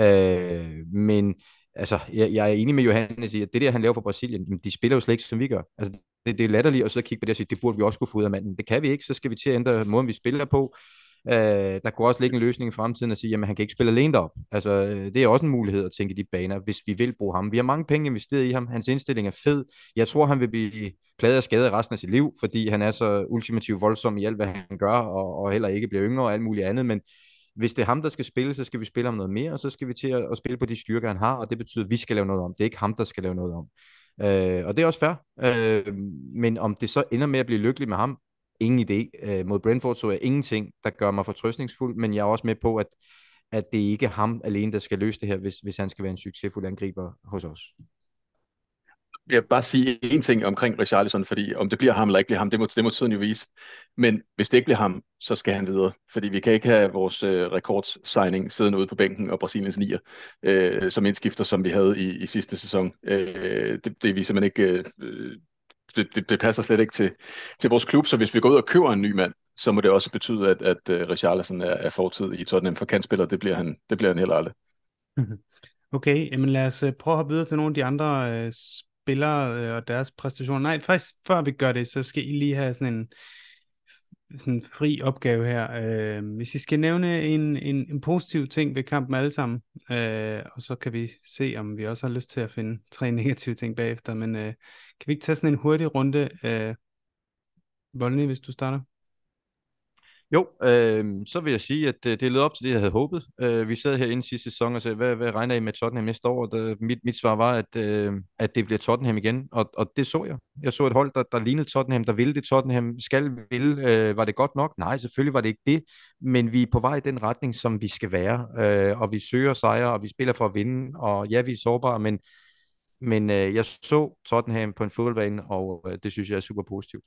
Øh, men altså, jeg, jeg er enig med Johannes i, at det der, han laver for Brasilien, de spiller jo slet ikke, som vi gør. Altså, det, det er latterligt at så kigge på det og sige, det burde vi også kunne få ud af manden. Det kan vi ikke, så skal vi til at ændre måden, vi spiller på. Øh, der kunne også ligge en løsning i fremtiden at sige, jamen han kan ikke spille alene derop. Altså, øh, det er også en mulighed at tænke i de baner, hvis vi vil bruge ham. Vi har mange penge investeret i ham. Hans indstilling er fed. Jeg tror, han vil blive pladet af skade resten af sit liv, fordi han er så ultimativt voldsom i alt, hvad han gør, og, og heller ikke bliver yngre og alt muligt andet. Men hvis det er ham, der skal spille, så skal vi spille ham noget mere, og så skal vi til at, at spille på de styrker, han har, og det betyder, at vi skal lave noget om. Det er ikke ham, der skal lave noget om. Øh, og det er også fair. Øh, men om det så ender med at blive lykkelig med ham, ingen idé. Øh, mod Brentford så jeg ingenting, der gør mig fortrøstningsfuld, men jeg er også med på, at, at det ikke er ham alene, der skal løse det her, hvis, hvis han skal være en succesfuld angriber hos os jeg vil bare sige en ting omkring Richarlison, fordi om det bliver ham eller ikke bliver ham, det må, det må tiden jo vise. Men hvis det ikke bliver ham, så skal han videre. Fordi vi kan ikke have vores øh, rekordsigning siddende ude på bænken og Brasiliens nier, øh, som indskifter, som vi havde i, i sidste sæson. Øh, det, det er vi simpelthen ikke... Øh, det, det, det passer slet ikke til, til vores klub, så hvis vi går ud og køber en ny mand, så må det også betyde, at, at uh, Richarlison er, er fortid i Tottenham, for kantspiller, det bliver han, det bliver han heller aldrig. Mhm. Okay, jamen lad os øh, prøve at hoppe videre til nogle af de andre øh, spillere øh, og deres præstationer. Nej, faktisk før vi gør det, så skal I lige have sådan en, sådan en fri opgave her. Øh, hvis I skal nævne en, en, en positiv ting ved kampen alle sammen, øh, og så kan vi se, om vi også har lyst til at finde tre negative ting bagefter, men øh, kan vi ikke tage sådan en hurtig runde? Øh, Volny, hvis du starter. Jo, øh, så vil jeg sige, at øh, det, det lød op til det, jeg havde håbet. Øh, vi sad herinde sidste sæson og sagde, hvad, hvad regner I med Tottenham næste år? Der, mit, mit svar var, at, øh, at det bliver Tottenham igen, og, og det så jeg. Jeg så et hold, der, der lignede Tottenham, der ville det Tottenham skal ville. Øh, var det godt nok? Nej, selvfølgelig var det ikke det, men vi er på vej i den retning, som vi skal være, øh, og vi søger sejre, og vi spiller for at vinde, og ja, vi er sårbare, men, men øh, jeg så Tottenham på en fodboldbane, og øh, det synes jeg er super positivt.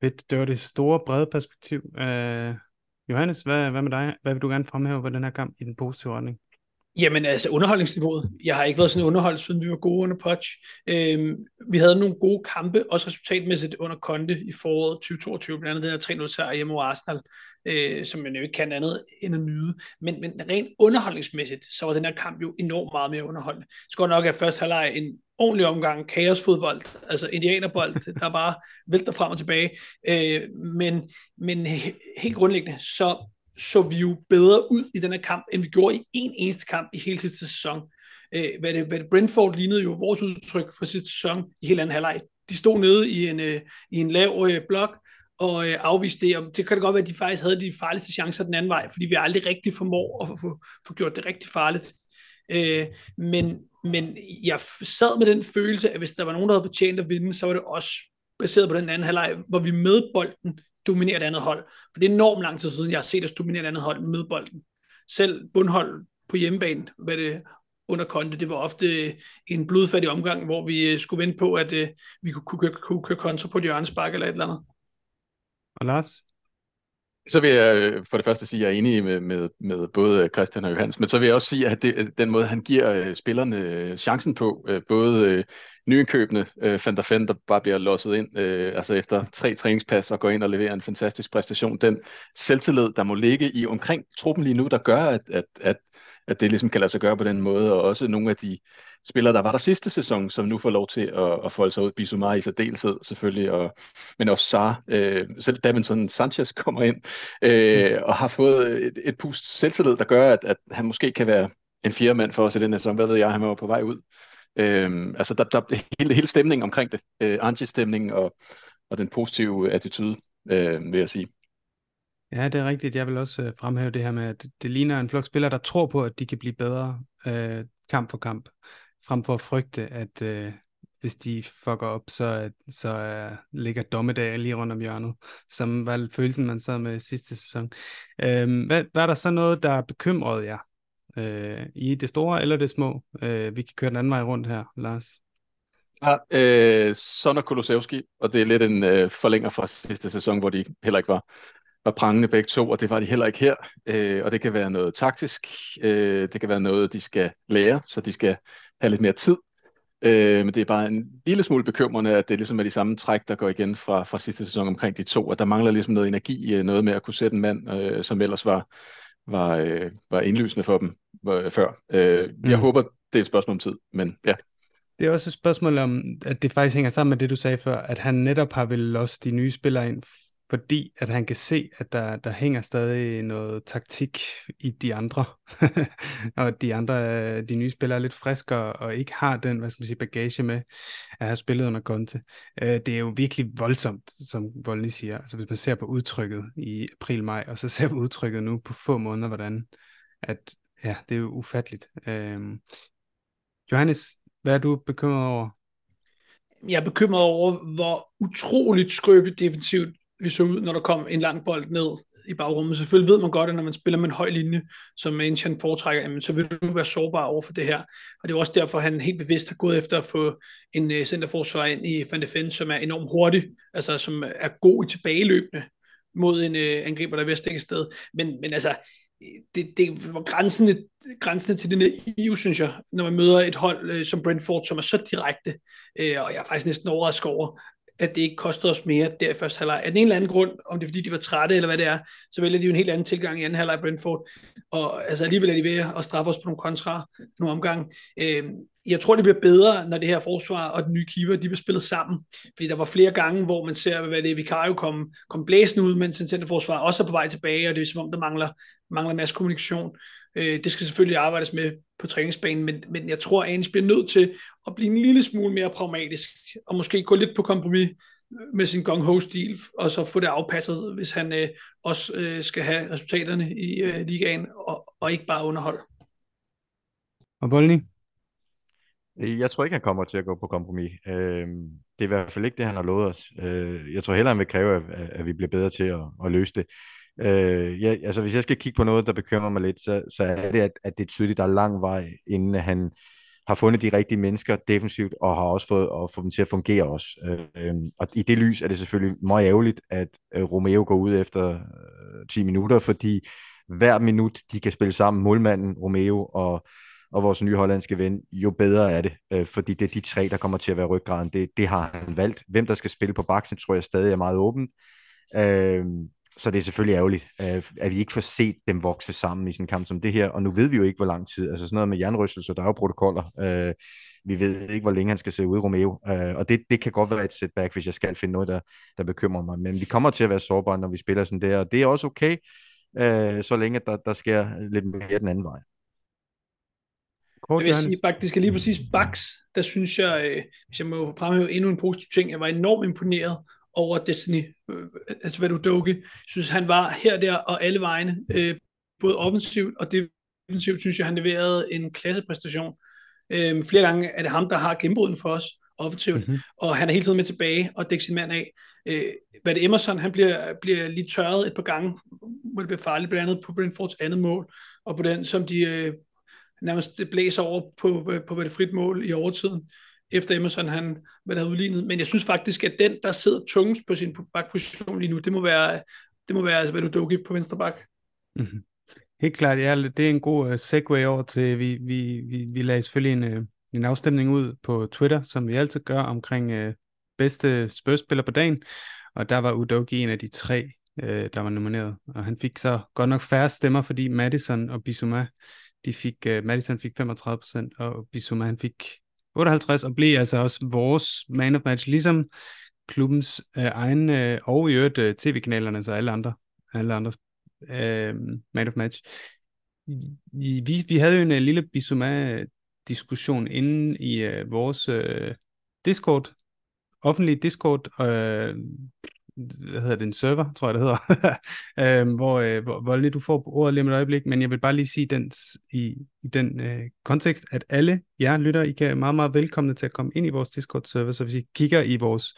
Fedt. Det var det store, brede perspektiv. Uh, Johannes, hvad, hvad med dig? Hvad vil du gerne fremhæve ved den her kamp i den positive retning? Jamen altså underholdningsniveauet. Jeg har ikke været sådan underholdt, siden vi var gode under Poch. Øhm, vi havde nogle gode kampe, også resultatmæssigt under Konte i foråret 2022, blandt andet den her 3-0 sejr hjemme over Arsenal, øh, som man jo ikke kan andet end at nyde. Men, men rent underholdningsmæssigt, så var den her kamp jo enormt meget mere underholdende. Så skal nok, at først halvleg en ordentlig omgang kaosfodbold, altså indianerbold, der bare vælter frem og tilbage. Øh, men, men helt grundlæggende, så så vi jo bedre ud i den her kamp, end vi gjorde i en eneste kamp i hele sidste sæson. Øh, hvad, det, hvad det Brentford lignede jo vores udtryk fra sidste sæson i hele anden halvleg. De stod nede i en, øh, i en lav øh, blok, og øh, afviste det, og det kan det godt være, at de faktisk havde de farligste chancer den anden vej, fordi vi aldrig rigtig formår at få, få, få gjort det rigtig farligt. Øh, men, men jeg sad med den følelse, at hvis der var nogen, der havde fortjent at vinde, så var det også baseret på den anden halvleg, hvor vi med bolden dominerer et andet hold. For det er enormt lang tid siden, jeg har set os dominere et andet hold med bolden. Selv bundhold på hjemmebane, hvad det under Konte, det var ofte en blodfattig omgang, hvor vi øh, skulle vente på, at øh, vi kunne, kunne, kunne køre kontra på et hjørnespark eller et eller andet. Og Lars? Så vil jeg øh, for det første sige, at jeg er enig med, med, med både Christian og Johannes, men så vil jeg også sige, at det, den måde, han giver øh, spillerne øh, chancen på, både nyindkøbende øh, Van der Ven, der bare bliver losset ind, øh, altså efter tre træningspas og går ind og leverer en fantastisk præstation. Den selvtillid, der må ligge i omkring truppen lige nu, der gør, at, at, at, at det ligesom kan lade sig gøre på den måde, og også nogle af de spillere, der var der sidste sæson, som nu får lov til at, at folde sig ud. Bissouma i særdeleshed selvfølgelig, og, men også Sar. Øh, selv Davinson Sanchez kommer ind øh, og har fået et, et pust selvtillid, der gør, at, at han måske kan være en fjerde mand for os i den her sæson. Hvad ved jeg, han var på vej ud. Øhm, altså der, der hele, hele stemningen omkring det, øh, anti-stemningen og, og den positive attitude, øh, vil jeg sige. Ja, det er rigtigt. Jeg vil også øh, fremhæve det her med, at det ligner en flok spillere, der tror på, at de kan blive bedre øh, kamp for kamp, frem for at frygte, at øh, hvis de fucker op, så, så øh, ligger dommedag lige rundt om hjørnet, som var følelsen, man sad med sidste sæson. Øh, hvad, var der så noget, der bekymrede jer øh, i det store eller det små. Øh, vi kan køre den anden vej rundt her, Lars. Ja, øh, Sonner Kolosevski, og det er lidt en øh, forlænger fra sidste sæson, hvor de heller ikke var, var prangende begge to, og det var de heller ikke her. Øh, og det kan være noget taktisk, øh, det kan være noget, de skal lære, så de skal have lidt mere tid. Øh, men det er bare en lille smule bekymrende, at det ligesom er de samme træk, der går igen fra, fra sidste sæson omkring de to, og der mangler ligesom noget energi, øh, noget med at kunne sætte en mand, øh, som ellers var, var, øh, var indlysende for dem var, før. Øh, jeg mm. håber, det er et spørgsmål om tid, men ja. Det er også et spørgsmål om, at det faktisk hænger sammen med det, du sagde før, at han netop har vel losse de nye spillere ind, fordi at han kan se, at der, der hænger stadig noget taktik i de andre, og de andre, de nye spillere er lidt friskere, og ikke har den, hvad skal man sige, bagage med at have spillet under Conte. Øh, det er jo virkelig voldsomt, som Voldny siger, altså hvis man ser på udtrykket i april-maj, og så ser på udtrykket nu på få måneder, hvordan at, ja, det er jo ufatteligt. Øhm, Johannes, hvad er du bekymret over? Jeg er bekymret over, hvor utroligt skrøbeligt defensivt vi så ud, når der kom en lang bold ned i bagrummet. Selvfølgelig ved man godt, at når man spiller med en høj linje, som Manchin foretrækker, jamen, så vil du være sårbar over for det her. Og det er også derfor, han helt bevidst har gået efter at få en øh, centerforsvar ind i Van de Ven, som er enormt hurtig, altså som er god i tilbageløbende mod en øh, angriber, der er ved at stikke sted. Men, men altså, det, det var grænsende, grænsende til det naive, synes jeg, når man møder et hold øh, som Brentford, som er så direkte. øh, og jeg er faktisk næsten overrasket over, at det ikke kostede os mere der i første halvleg. Af den ene eller anden grund, om det er fordi, de var trætte eller hvad det er, så vælger de jo en helt anden tilgang i anden halvleg Brentford. Og altså alligevel er de ved at straffe os på nogle kontra, nogle omgang. Øh, jeg tror, det bliver bedre, når det her forsvar og den nye keeper, de bliver spillet sammen. Fordi der var flere gange, hvor man ser, hvad det er, Vicario kom, kom blæsende ud, mens centerforsvar også er på vej tilbage, og det er som om, der mangler, mangler masse kommunikation. Øh, det skal selvfølgelig arbejdes med på træningsbanen, men, men jeg tror, at Anis bliver nødt til at blive en lille smule mere pragmatisk, og måske gå lidt på kompromis med sin gong ho stil og så få det afpasset, hvis han øh, også øh, skal have resultaterne i øh, ligaen, og, og ikke bare underhold. Og Bolny? Jeg tror ikke, han kommer til at gå på kompromis. Øh, det er i hvert fald ikke det, han har lovet os. Øh, jeg tror hellere, han vil kræve, at, at vi bliver bedre til at, at løse det. Øh, ja, altså, hvis jeg skal kigge på noget, der bekymrer mig lidt, så, så er det, at, at det er tydeligt, at der er lang vej, inden han har fundet de rigtige mennesker defensivt, og har også fået og få dem til at fungere også. Øh, øh, og i det lys er det selvfølgelig meget ærgerligt, at øh, Romeo går ud efter øh, 10 minutter, fordi hver minut, de kan spille sammen, målmanden, Romeo og og vores nye hollandske ven, jo bedre er det, øh, fordi det er de tre, der kommer til at være ryggraden. Det, det har han valgt. Hvem der skal spille på baksen, tror jeg stadig er meget åben. Øh, så det er selvfølgelig ærgerligt, øh, at vi ikke får set dem vokse sammen i sådan en kamp som det her, og nu ved vi jo ikke, hvor lang tid, altså sådan noget med jernrystelser, der er jo protokoller, øh, vi ved ikke, hvor længe han skal se ud i Romeo, øh, og det, det kan godt være et setback, hvis jeg skal finde noget, der, der bekymrer mig, men vi kommer til at være sårbare, når vi spiller sådan der, og det er også okay, øh, så længe der, der sker lidt mere den anden vej. Kort, jeg vil sige faktisk, lige præcis Bax, der synes jeg, øh, hvis jeg må fremhæve endnu en positiv ting, jeg var enormt imponeret over Destiny, øh, altså hvad du dukke. Jeg synes, han var her, der og alle vegne, øh, både offensivt og defensivt, synes jeg, han leverede en klassepræstation. Øh, flere gange er det ham, der har gennembruden for os offensivt, mm-hmm. og han er hele tiden med tilbage og dækker sin mand af. Øh, hvad det Emerson, han bliver, bliver lige tørret et par gange, hvor det bliver farligt, blandt andet på Brentfords andet mål, og på den, som de øh, nærmest blæser over på, på, på det frit mål i overtiden efter Emerson han hvad der havde udlignet. Men jeg synes faktisk, at den, der sidder tungest på sin bakposition lige nu, det må være, det må være altså, hvad du dukker på venstre bak. Mm-hmm. Helt klart, ja, det er en god uh, segue over til, vi, vi, vi, vi lagde selvfølgelig en, uh, en afstemning ud på Twitter, som vi altid gør omkring uh, bedste spørgspiller på dagen, og der var Udogi en af de tre, uh, der var nomineret, og han fik så godt nok færre stemmer, fordi Madison og Bissouma, de fik, uh, Madison fik 35%, og Bissouma han fik 58 og blev altså også vores man of match, ligesom klubbens øh, egen, øh, og i øvrigt øh, tv-kanalerne, så alle andre, alle andre øh, man of match. Vi, vi havde jo en øh, lille Bissouma-diskussion inde i øh, vores øh, Discord, offentlige Discord, øh, hvad hedder det, en server, tror jeg det hedder, øh, hvor, øh, hvor, hvor du får ordet lige om et øjeblik, men jeg vil bare lige sige den, i, i den øh, kontekst, at alle jer lytter, I kan meget, meget velkomne til at komme ind i vores Discord-server, så hvis I kigger i vores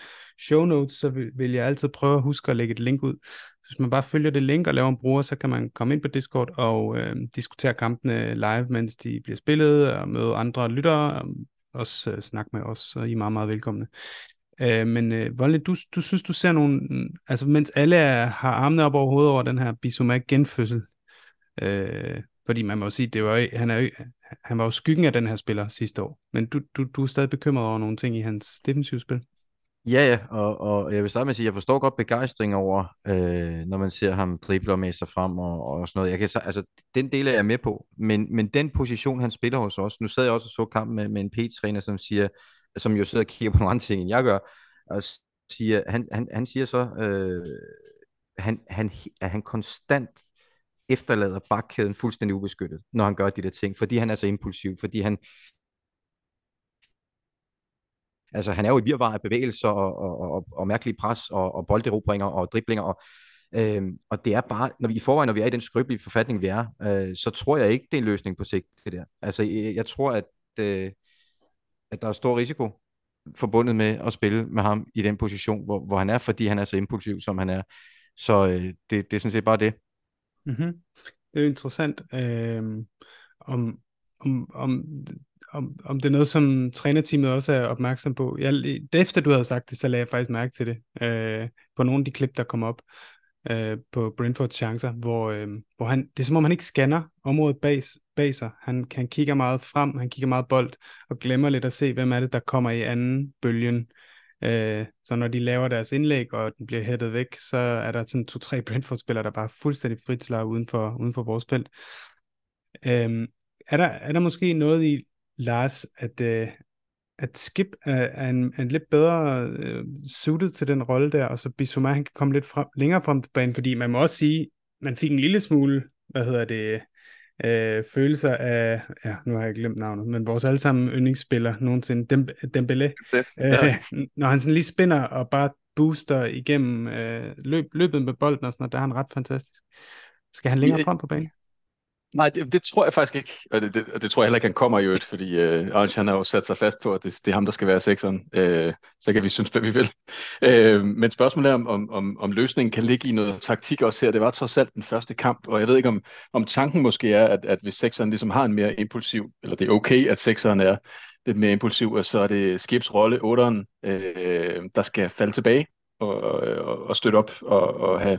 show notes, så vil, vil jeg altid prøve at huske at lægge et link ud. Så hvis man bare følger det link og laver en bruger, så kan man komme ind på Discord og øh, diskutere kampene live, mens de bliver spillet, og møde andre lyttere, og også øh, snakke med os, og I er meget, meget velkomne. Øh, men øh, Volle, du, du synes, du ser nogle, altså mens alle er, har armene op over hovedet over den her Bissouma genfødsel, øh, fordi man må jo sige, det var, han, er, han var jo skyggen af den her spiller sidste år, men du, du, du er stadig bekymret over nogle ting i hans defensivspil. Ja, ja, og, og jeg vil starte med at sige, at jeg forstår godt begejstring over, øh, når man ser ham dribler med sig frem og, og sådan noget. Jeg kan, altså, den del er jeg med på, men, men den position, han spiller hos os, nu sad jeg også og så kampen med, med en P-træner, som siger, som jo sidder og kigger på nogle andre ting, end jeg gør, og siger, han, han, han siger så, øh, han, han, at han konstant efterlader bakkæden fuldstændig ubeskyttet, når han gør de der ting, fordi han er så impulsiv, fordi han, Altså, han er jo i virvar af bevægelser og, og, og, og mærkelige pres og, og bolderobringer og driblinger. Og, Øhm, og det er bare, når vi i forvejen, når vi er i den skrøbelige forfatning, vi er, øh, så tror jeg ikke, det er en løsning på sigt, det der. Altså, jeg, jeg tror, at, øh, at der er stor risiko forbundet med at spille med ham i den position, hvor, hvor han er, fordi han er så impulsiv, som han er. Så øh, det, det er sådan set bare det. Mm-hmm. Det er jo interessant, øh, om, om, om, om, om det er noget, som trænerteamet også er opmærksom på. Jeg, efter du havde sagt det, så lagde jeg faktisk mærke til det øh, på nogle af de klip, der kom op øh, på Brentfords chancer, hvor, øh, hvor han, det er som om han ikke scanner området bag, bag sig. Han, han kigger meget frem, han kigger meget bold, og glemmer lidt at se, hvem er det, der kommer i anden bølgen. Øh, så når de laver deres indlæg, og den bliver hættet væk, så er der sådan to-tre Brentford-spillere, der bare fuldstændig frit slag uden for, uden for vores felt. Øh, er, der, er der måske noget i, Lars, at, øh, at Skip er, er, en, er en lidt bedre øh, suited til den rolle der, og så Bissouma han kan komme lidt frem, længere frem på banen, fordi man må også sige, man fik en lille smule, hvad hedder det, øh, følelser af, ja, nu har jeg glemt navnet, men vores allesammen yndlingsspiller nogensinde, Dem, Dembele, ja. øh, når han sådan lige spinner og bare booster igennem øh, løb, løbet med bolden og sådan noget, der er han ret fantastisk. Skal han længere frem på banen? Nej, det, det tror jeg faktisk ikke, og det, det, og det tror jeg heller ikke, han kommer i øvrigt, fordi øh, Orange han har jo sat sig fast på, at det, det er ham, der skal være sekseren. Øh, så kan vi synes, hvad vi vil. Øh, men spørgsmålet er, om, om, om løsningen kan ligge i noget taktik også her. Det var trods alt den første kamp, og jeg ved ikke, om, om tanken måske er, at, at hvis sekseren ligesom har en mere impulsiv, eller det er okay, at sekseren er lidt mere impulsiv, og så er det Skibs rolle, otteren, øh, der skal falde tilbage og, og, og støtte op og, og have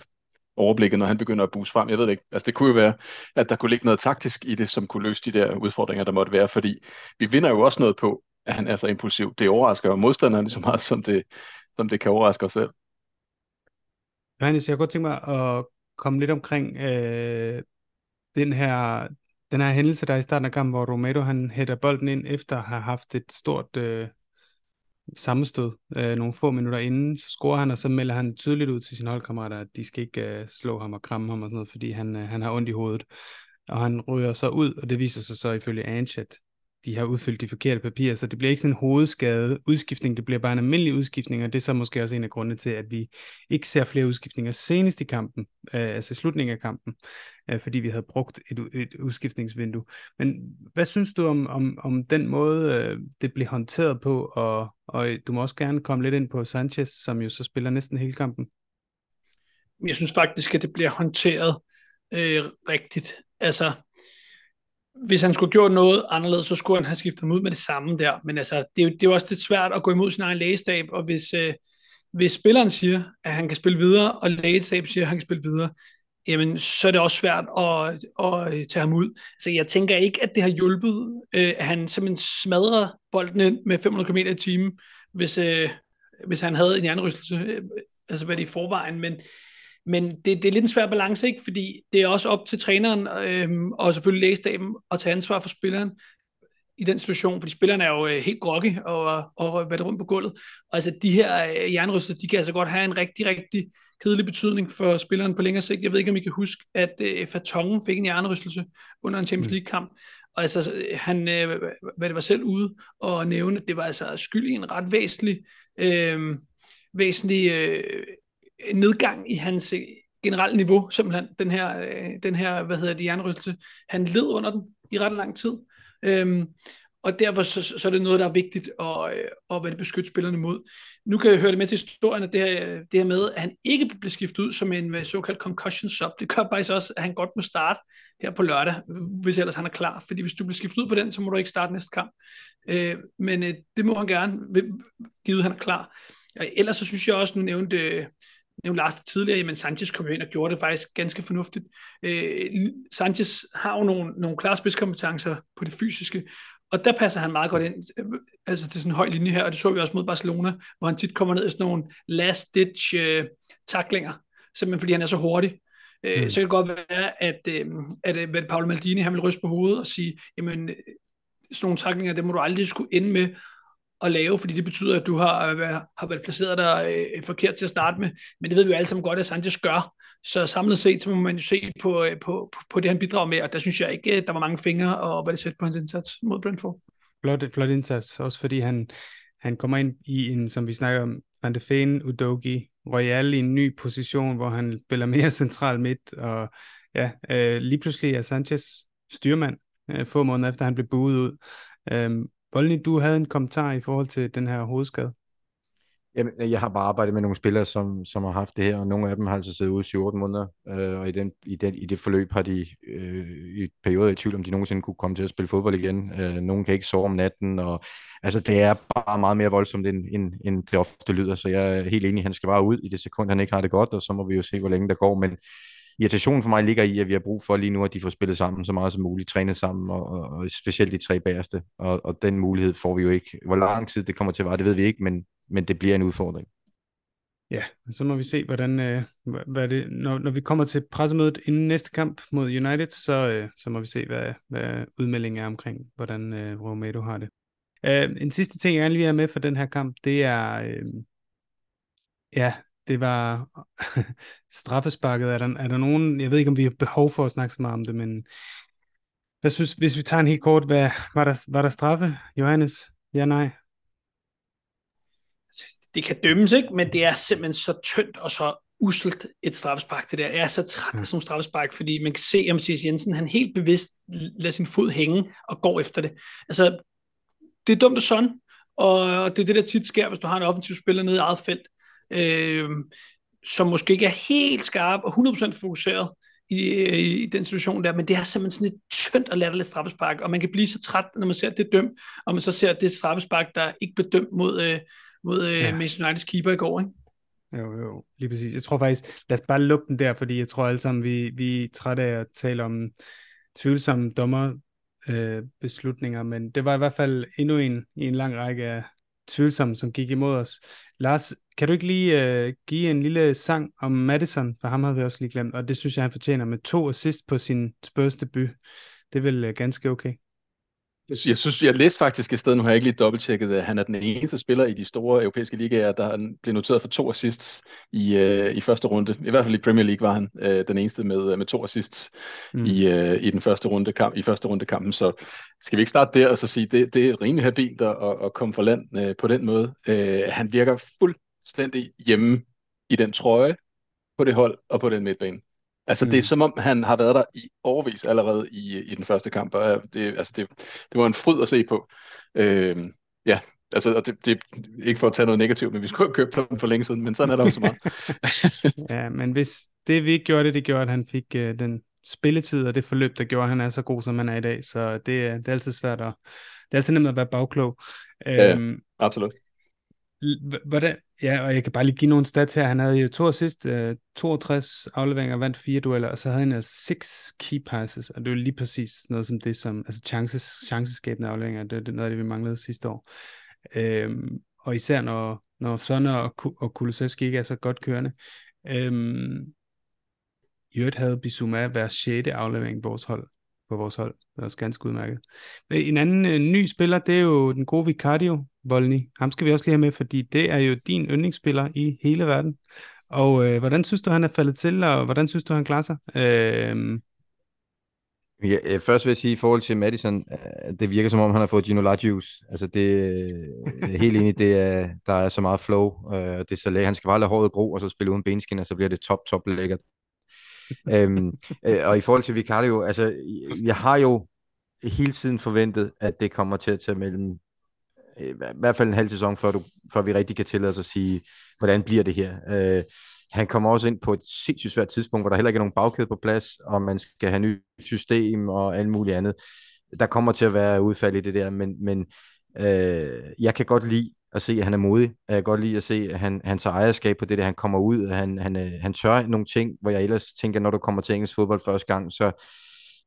overblikket, når han begynder at buse frem. Jeg ved det ikke. Altså det kunne jo være, at der kunne ligge noget taktisk i det, som kunne løse de der udfordringer, der måtte være, fordi vi vinder jo også noget på, at han er så impulsiv. Det overrasker jo modstanderen lige så meget, som det, som det kan overraske os selv. Johannes, jeg kunne godt tænke mig at komme lidt omkring øh, den her den her hændelse, der er i starten af kampen, hvor Romero han hætter bolden ind efter at have haft et stort øh, sammenstød øh, nogle få minutter inden, så scorer han, og så melder han tydeligt ud til sine holdkammerater, at de skal ikke øh, slå ham og kramme ham og sådan noget, fordi han, øh, han har ondt i hovedet. Og han ryger så ud, og det viser sig så ifølge Ange, at de har udfyldt de forkerte papirer, så det bliver ikke sådan en hovedskade udskiftning, det bliver bare en almindelig udskiftning, og det er så måske også en af grundene til, at vi ikke ser flere udskiftninger senest i kampen, øh, altså slutningen af kampen, øh, fordi vi havde brugt et, et udskiftningsvindue. Men hvad synes du om, om, om den måde, øh, det blev håndteret på, og, og du må også gerne komme lidt ind på Sanchez, som jo så spiller næsten hele kampen. Jeg synes faktisk, at det bliver håndteret øh, rigtigt. Altså, hvis han skulle gjort noget anderledes, så skulle han have skiftet ud med det samme der. Men altså, det er det er jo også lidt svært at gå imod sin egen lægestab, og hvis, øh, hvis spilleren siger, at han kan spille videre, og lægestab siger, at han kan spille videre, jamen, så er det også svært at, at, at tage ham ud. Så jeg tænker ikke, at det har hjulpet, øh, at han simpelthen smadrer bolden ind med 500 km i timen, hvis, øh, hvis han havde en hjernerystelse, øh, altså hvad det i forvejen, men men det, det er lidt en svær balance, ikke? fordi det er også op til træneren øhm, og selvfølgelig lægestaben at tage ansvar for spilleren i den situation, fordi spillerne er jo øh, helt groggy og, og der rundt på gulvet. Og altså de her øh, jernryster, de kan altså godt have en rigtig, rigtig kedelig betydning for spilleren på længere sigt. Jeg ved ikke, om I kan huske, at øh, Fatongen fik en jernrystelse under en Champions mm. League-kamp, og altså, han, øh, hvad det var selv ude og nævne, det var altså skyld i en ret væsentlig, øh, væsentlig øh, nedgang i hans øh, generelle niveau, simpelthen, den her, øh, den her hvad hedder det, jernrystelse. Han led under den i ret lang tid. Øhm, og derfor så, så er det noget, der er vigtigt at, øh, at beskytte spillerne mod. Nu kan jeg høre det med til historien, at det her, det her med, at han ikke blev skiftet ud som en øh, såkaldt concussion sub, det gør faktisk også, at han godt må starte her på lørdag, hvis ellers han er klar. Fordi hvis du bliver skiftet ud på den, så må du ikke starte næste kamp. Øh, men øh, det må han gerne, givet han er klar. Ellers så synes jeg også, nu nævnte øh, nævnte Lars tidligere, men Sanchez kom ind og gjorde det faktisk ganske fornuftigt. Øh, Sanchez har jo nogle, nogle klare spidskompetencer på det fysiske, og der passer han meget godt ind øh, altså til sådan en høj linje her, og det så vi også mod Barcelona, hvor han tit kommer ned i sådan nogle last-ditch øh, taklinger, simpelthen fordi han er så hurtig. Øh, mm. Så kan det godt være, at, øh, at, at øh, Paolo Maldini han vil ryste på hovedet og sige, jamen sådan nogle taklinger, det må du aldrig skulle ende med at lave, fordi det betyder, at du har, øh, har været placeret der øh, forkert til at starte med. Men det ved vi jo alle sammen godt, at Sanchez gør. Så samlet set, så må man jo se på, øh, på, på det, han bidrager med, og der synes jeg ikke, øh, der var mange fingre, og hvad det sæt på hans indsats mod Brentford. Flot, flot indsats, også fordi han, han kommer ind i en, som vi snakker om, Van de Feen, Udogi, Royal i en ny position, hvor han spiller mere central midt, og ja, øh, lige pludselig er Sanchez styrmand, øh, få måneder efter han blev buet ud. Øhm, Bolny, du havde en kommentar i forhold til den her hovedskade. Jamen, jeg har bare arbejdet med nogle spillere, som, som har haft det her, og nogle af dem har altså siddet ude i 7-8 måneder, øh, og i, den, i, den, i det forløb har de øh, i perioder i tvivl, om de nogensinde kunne komme til at spille fodbold igen. Øh, nogle kan ikke sove om natten, og altså, det er bare meget mere voldsomt, end, end, end det ofte lyder, så jeg er helt enig, han skal bare ud i det sekund, han ikke har det godt, og så må vi jo se, hvor længe der går, men irritationen for mig ligger i, at vi har brug for lige nu, at de får spillet sammen så meget som muligt, trænet sammen, og, og, og specielt de tre bagerste. Og, og den mulighed får vi jo ikke. Hvor lang tid det kommer til at vare, det ved vi ikke, men, men det bliver en udfordring. Ja, så må vi se, hvordan, øh, hvad det, når, når vi kommer til pressemødet inden næste kamp mod United, så, øh, så må vi se, hvad, hvad udmeldingen er omkring, hvordan øh, Romero har det. Øh, en sidste ting, jeg gerne vil have med for den her kamp, det er, øh, ja, det var straffesparket. Er der, er der nogen, jeg ved ikke, om vi har behov for at snakke så meget om det, men hvad synes, hvis vi tager en helt kort, hvad, var, der, var der straffe, Johannes? Ja, nej? Det kan dømmes, ikke? Men det er simpelthen så tyndt og så uselt et straffespark, det der. Jeg er så træt af sådan nogle straffespark, fordi man kan se, at Mathias Jensen, han helt bevidst lader sin fod hænge og går efter det. Altså, det er dumt og sådan, og det er det, der tit sker, hvis du har en offensiv spiller nede i eget felt, øh, som måske ikke er helt skarp og 100% fokuseret i, i, i den situation der, men det er simpelthen sådan et tyndt og latterligt straffespark, og man kan blive så træt, når man ser det dømt, og man så ser det straffespark, der ikke blev dømt mod, øh, mod øh, ja. Manchester Uniteds keeper i går, ikke? Jo, jo, lige præcis. Jeg tror faktisk, lad os bare lukke den der, fordi jeg tror alle sammen, vi, vi er trætte af at tale om tvivlsomme dommer øh, beslutninger, men det var i hvert fald endnu en i en lang række af tvivlsomme, som gik imod os. Lars, kan du ikke lige øh, give en lille sang om Madison, for ham havde vi også lige glemt, og det synes jeg, han fortjener med to assist på sin Spurs debut. Det er vel øh, ganske okay. Jeg synes, jeg læste faktisk i stedet, nu har jeg ikke lige dobbelttjekket, at han er den eneste spiller i de store europæiske ligaer, der blev noteret for to assists i, øh, i første runde. I hvert fald i Premier League var han øh, den eneste med, med to assists mm. i, øh, i den første runde kamp, i første runde kampen. Så skal vi ikke starte der og så sige, det, det er rimelig habilt at, at komme for land øh, på den måde. Øh, han virker fuldstændig hjemme i den trøje, på det hold og på den midtbane. Altså, mm. det er mm. som om, han har været der i overvis allerede i, i den første kamp, og det, altså, det, det var en fryd at se på. Øh, ja, altså, og det, det er ikke for at tage noget negativt, men vi skulle have købt ham for længe siden, men sådan er der også meget. ja, men hvis det vi ikke gjorde det, det gjorde, at han fik uh, den spilletid og det forløb, der gjorde, at han er så god, som han er i dag, så det, det er altid svært at, det er altid nemt at være bagklog. Ja, øhm, absolut. Hvordan, ja, og jeg kan bare lige give nogle stats her. Han havde jo to assist, øh, 62 afleveringer, vandt fire dueller, og så havde han altså seks key passes, og det er lige præcis noget som det, som, altså chances, chanceskabende afleveringer, det er noget af det, vi manglede sidste år. Øhm, og især når, når Sonne og, og Kulusevski ikke er så godt kørende. Øhm, I øvrigt havde Bissouma hver sjette aflevering på vores hold på vores hold. Det er også ganske udmærket. Øh, en anden øh, ny spiller, det er jo den gode Vicario Volny. Ham skal vi også lige have med, fordi det er jo din yndlingsspiller i hele verden. Og øh, hvordan synes du, han er faldet til, og hvordan synes du, han klarer sig? Øh... Ja, øh, først vil jeg sige, i forhold til Madison, øh, det virker som om, han har fået Gino Largius. Altså, det øh, er helt enig, det er, der er så meget flow. og det er så lækkert. Han skal bare lade håret gro, og så spille uden benskin, og så bliver det top, top lækkert øhm, øh, og i forhold til Vicario, altså, jeg har jo hele tiden forventet, at det kommer til at tage mellem Øh, i hvert fald en halv sæson, før, du, før vi rigtig kan tillade os at sige, hvordan bliver det her. Øh, han kommer også ind på et sindssygt svært tidspunkt, hvor der heller ikke er nogen bagkæde på plads, og man skal have nyt system og alt muligt andet. Der kommer til at være udfald i det der, men, men øh, jeg kan godt lide at se, at han er modig. Jeg kan godt lide at se, at han, han tager ejerskab på det, der han kommer ud. Han, han, øh, han tør nogle ting, hvor jeg ellers tænker, når du kommer til engelsk fodbold første gang, så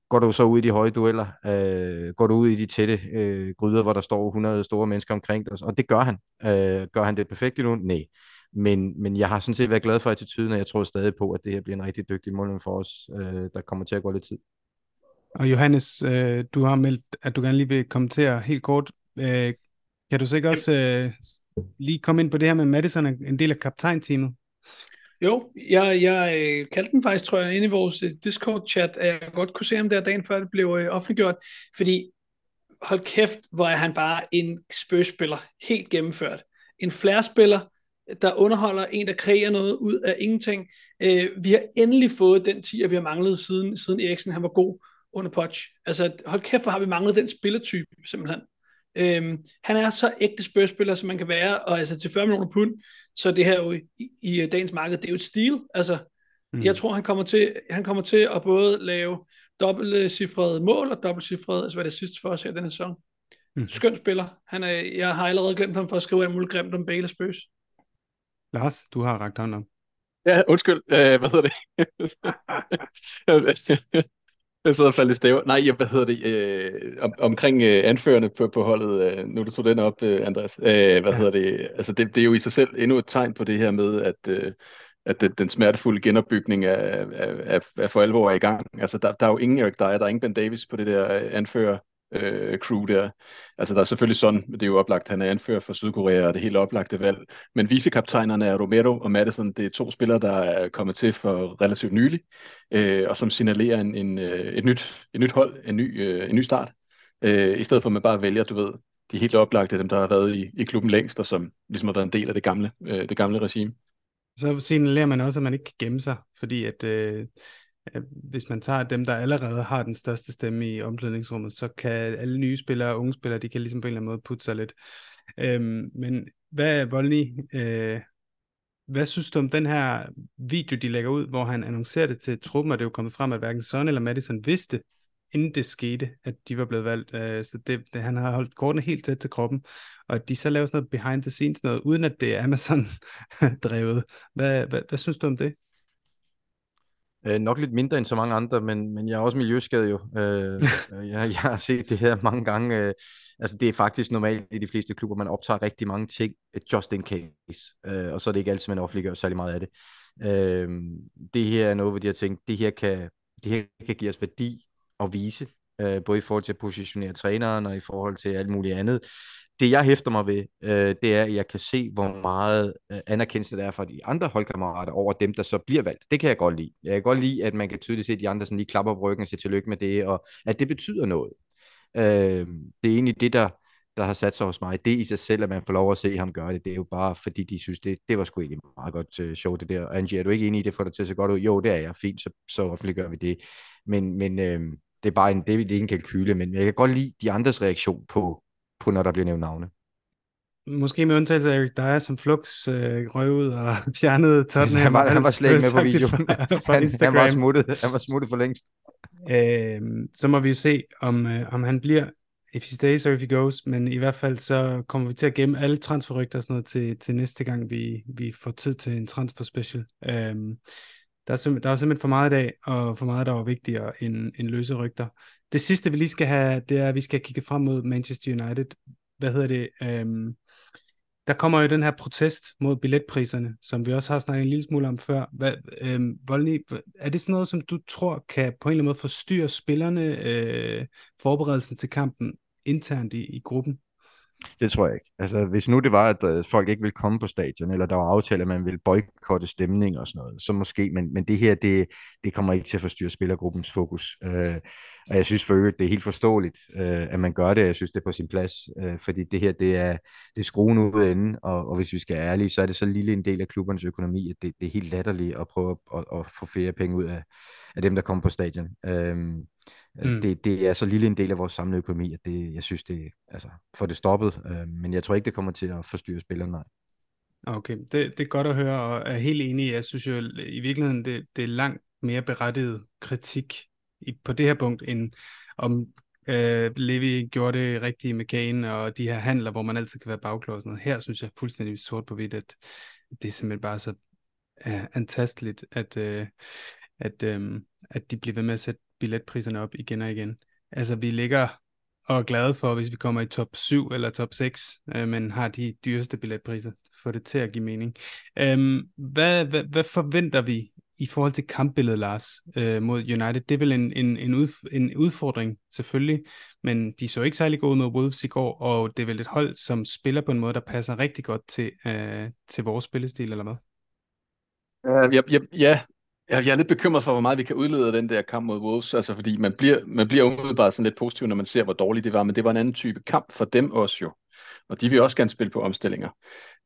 går du så ud i de høje dueller, øh, går du ud i de tætte øh, gryder, hvor der står 100 store mennesker omkring dig, og det gør han. Øh, gør han det perfekt nu? Nej. Men, men jeg har sådan set været glad for attituden, og jeg tror stadig på, at det her bliver en rigtig dygtig målmand for os, øh, der kommer til at gå lidt tid. Og Johannes, øh, du har meldt, at du gerne lige vil kommentere helt kort. Øh, kan du sikkert også øh, lige komme ind på det her med Madison, en del af kaptajnteamet? Jo, jeg, jeg øh, kaldte den faktisk, tror jeg, inde i vores øh, Discord-chat, at jeg godt kunne se ham der dagen før det blev øh, offentliggjort, fordi hold kæft, hvor er han bare en spøgspiller, helt gennemført. En flærspiller, der underholder en, der kreerer noget ud af ingenting. Øh, vi har endelig fået den 10, vi har manglet siden, siden Eriksen, han var god under Poch. Altså, hold kæft, hvor har vi manglet den spillertype, simpelthen. Øhm, han er så ægte spørgspiller, som man kan være, og altså til 40 millioner pund, så det her jo i, i dagens marked, det er jo et stil. Altså, mm. jeg tror, han kommer til, han kommer til at både lave dobbeltcifrede mål og dobbeltcifrede, altså hvad det sidste for os her denne sæson. Mm. Skøn spiller. Han er, jeg har allerede glemt ham for at skrive alt muligt grimt om Bale Spøs. Lars, du har ragt hånden om. Ja, undskyld. Uh, hvad hedder det? Jeg sidder og falder i staver. Nej, jeg, hvad hedder det? Øh, om, omkring øh, anførende på, på holdet, øh, nu du tog den op, øh, Andreas. Øh, hvad ja. hedder det? Altså, det, det er jo i sig selv endnu et tegn på det her med, at, øh, at den, den smertefulde genopbygning er, er, er, er for alvor i gang. Altså, der, der er jo ingen Eric Dyer, der er ingen Ben Davis på det der anfører øh, crew der. Altså der er selvfølgelig sådan, det er jo oplagt, han er anfører for Sydkorea, og det helt oplagte valg. Men vicekaptajnerne er Romero og Madison. Det er to spillere, der er kommet til for relativt nylig, øh, og som signalerer en, en, øh, et, nyt, et nyt hold, en ny, øh, en ny start. Øh, I stedet for at man bare vælger, du ved, de helt oplagte, dem der har været i, i klubben længst, og som ligesom har været en del af det gamle, øh, det gamle regime. Så signalerer man også, at man ikke kan gemme sig, fordi at øh, hvis man tager dem, der allerede har den største stemme i omklædningsrummet, så kan alle nye spillere og unge spillere, de kan ligesom på en eller anden måde putte sig lidt. Øhm, men hvad er Volny, øh, hvad synes du om den her video, de lægger ud, hvor han annoncerer det til truppen, og det er jo kommet frem, at hverken Son eller Madison vidste, inden det skete, at de var blevet valgt. Øh, så det, det, han har holdt kortene helt tæt til kroppen, og at de så laver sådan noget behind the scenes noget, uden at det er Amazon-drevet. Hvad, hvad, hvad synes du om det? Øh, nok lidt mindre end så mange andre, men, men jeg er også miljøskadet jo. Øh, øh, jeg, jeg har set det her mange gange. Øh, altså det er faktisk normalt i de fleste klubber, man optager rigtig mange ting, øh, just in case. Øh, og så er det ikke altid, man offentliggør særlig meget af det. Øh, det her er noget, hvor de har tænkt, det her kan, det her kan give os værdi at vise, øh, både i forhold til at positionere træneren og i forhold til alt muligt andet det jeg hæfter mig ved, øh, det er, at jeg kan se, hvor meget øh, anerkendelse der er fra de andre holdkammerater over dem, der så bliver valgt. Det kan jeg godt lide. Jeg kan godt lide, at man kan tydeligt se, at de andre sådan lige klapper på ryggen og siger tillykke med det, og at det betyder noget. Øh, det er egentlig det, der, der har sat sig hos mig. Det i sig selv, at man får lov at se ham gøre det, det er jo bare fordi, de synes, det, det var sgu egentlig meget godt øh, show, det der. Angie, er du ikke enig i det, for det til at se godt ud? Jo, det er jeg. Fint, så, så offentliggør vi det. Men, men øh, det er bare en, det er ikke en kalkyle, men jeg kan godt lide de andres reaktion på, på når der bliver nævnt navne. Måske med undtagelse af Eric Dyer, som flux øh, røg ud og fjernede Tottenham. Han var, han var slet ikke med på videoen. han, han, var smuttet, han var smuttet for længst. Øh, så må vi jo se, om, øh, om han bliver, if he stays or if he goes, men i hvert fald så kommer vi til at gemme alle transferrygter og sådan noget til, til næste gang, vi, vi får tid til en transfer special. Øh, der er, der er simpelthen for meget i dag, og for meget, der var vigtigere end, end løse rygter. Det sidste, vi lige skal have, det er, at vi skal kigge frem mod Manchester United. Hvad hedder det? Øhm, der kommer jo den her protest mod billetpriserne, som vi også har snakket en lille smule om før. Hvad, øhm, Volny, er det sådan noget, som du tror kan på en eller anden måde forstyrre spillerne øh, forberedelsen til kampen internt i, i gruppen? Det tror jeg ikke. Altså, hvis nu det var, at øh, folk ikke ville komme på stadion, eller der var aftaler, at man ville boykotte stemning og sådan noget, så måske, men, men det her, det, det kommer ikke til at forstyrre spillergruppens fokus. Øh, og jeg synes for øvrigt, det er helt forståeligt, øh, at man gør det. Jeg synes, det er på sin plads, øh, fordi det her, det er, det er skruen ud af og, og hvis vi skal være ærlige, så er det så lille en del af klubbernes økonomi, at det, det er helt latterligt at prøve at, at, at få flere penge ud af, af dem, der kommer på stadion. Øh, Mm. Det, det er så lille en del af vores samlede økonomi, at det, jeg synes, det altså, får det stoppet. Øh, men jeg tror ikke, det kommer til at forstyrre spillerne, nej. Okay, det, det er godt at høre, og er helt enig. Jeg synes jo i virkeligheden, det, det er langt mere berettiget kritik i, på det her punkt, end om øh, Levi gjorde det rigtige med Kane og de her handler, hvor man altid kan være noget. Her synes jeg fuldstændig sort på hvidt, at det er simpelthen bare så uh, antasteligt, at, uh, at, um, at de bliver ved med at sætte billetpriserne op igen og igen. Altså vi ligger og er glade for, hvis vi kommer i top 7 eller top 6, øh, men har de dyreste billetpriser, for det til at give mening. Øhm, hvad, hvad, hvad forventer vi i forhold til kampbilledet, Lars, øh, mod United? Det er vel en, en, en, ud, en udfordring, selvfølgelig, men de så ikke særlig gode med Wolves i går, og det er vel et hold, som spiller på en måde, der passer rigtig godt til, øh, til vores spillestil, eller hvad? Uh, ja, ja, ja, jeg, jeg er lidt bekymret for, hvor meget vi kan udlede af den der kamp mod Wolves, altså fordi man bliver, man bliver umiddelbart sådan lidt positiv, når man ser, hvor dårligt det var, men det var en anden type kamp for dem også jo. Og de vil også gerne spille på omstillinger.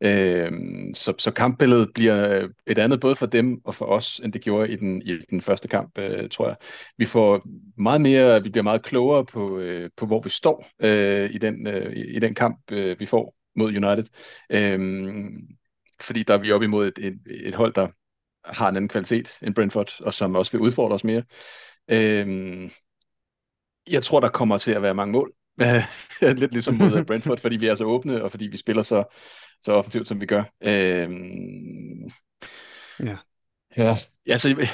Øh, så, så kampbilledet bliver øh, et andet både for dem og for os, end det gjorde i den, i den første kamp, øh, tror jeg. Vi får meget mere, vi bliver meget klogere på, øh, på hvor vi står øh, i, den, øh, i den kamp, øh, vi får mod United. Øh, fordi der er vi oppe imod et, et, et hold, der har en anden kvalitet end Brentford, og som også vil udfordre os mere. Øhm, jeg tror, der kommer til at være mange mål. Lidt ligesom mod øh, Brentford, fordi vi er så åbne, og fordi vi spiller så, så offensivt, som vi gør. Øhm, ja. Ja, altså,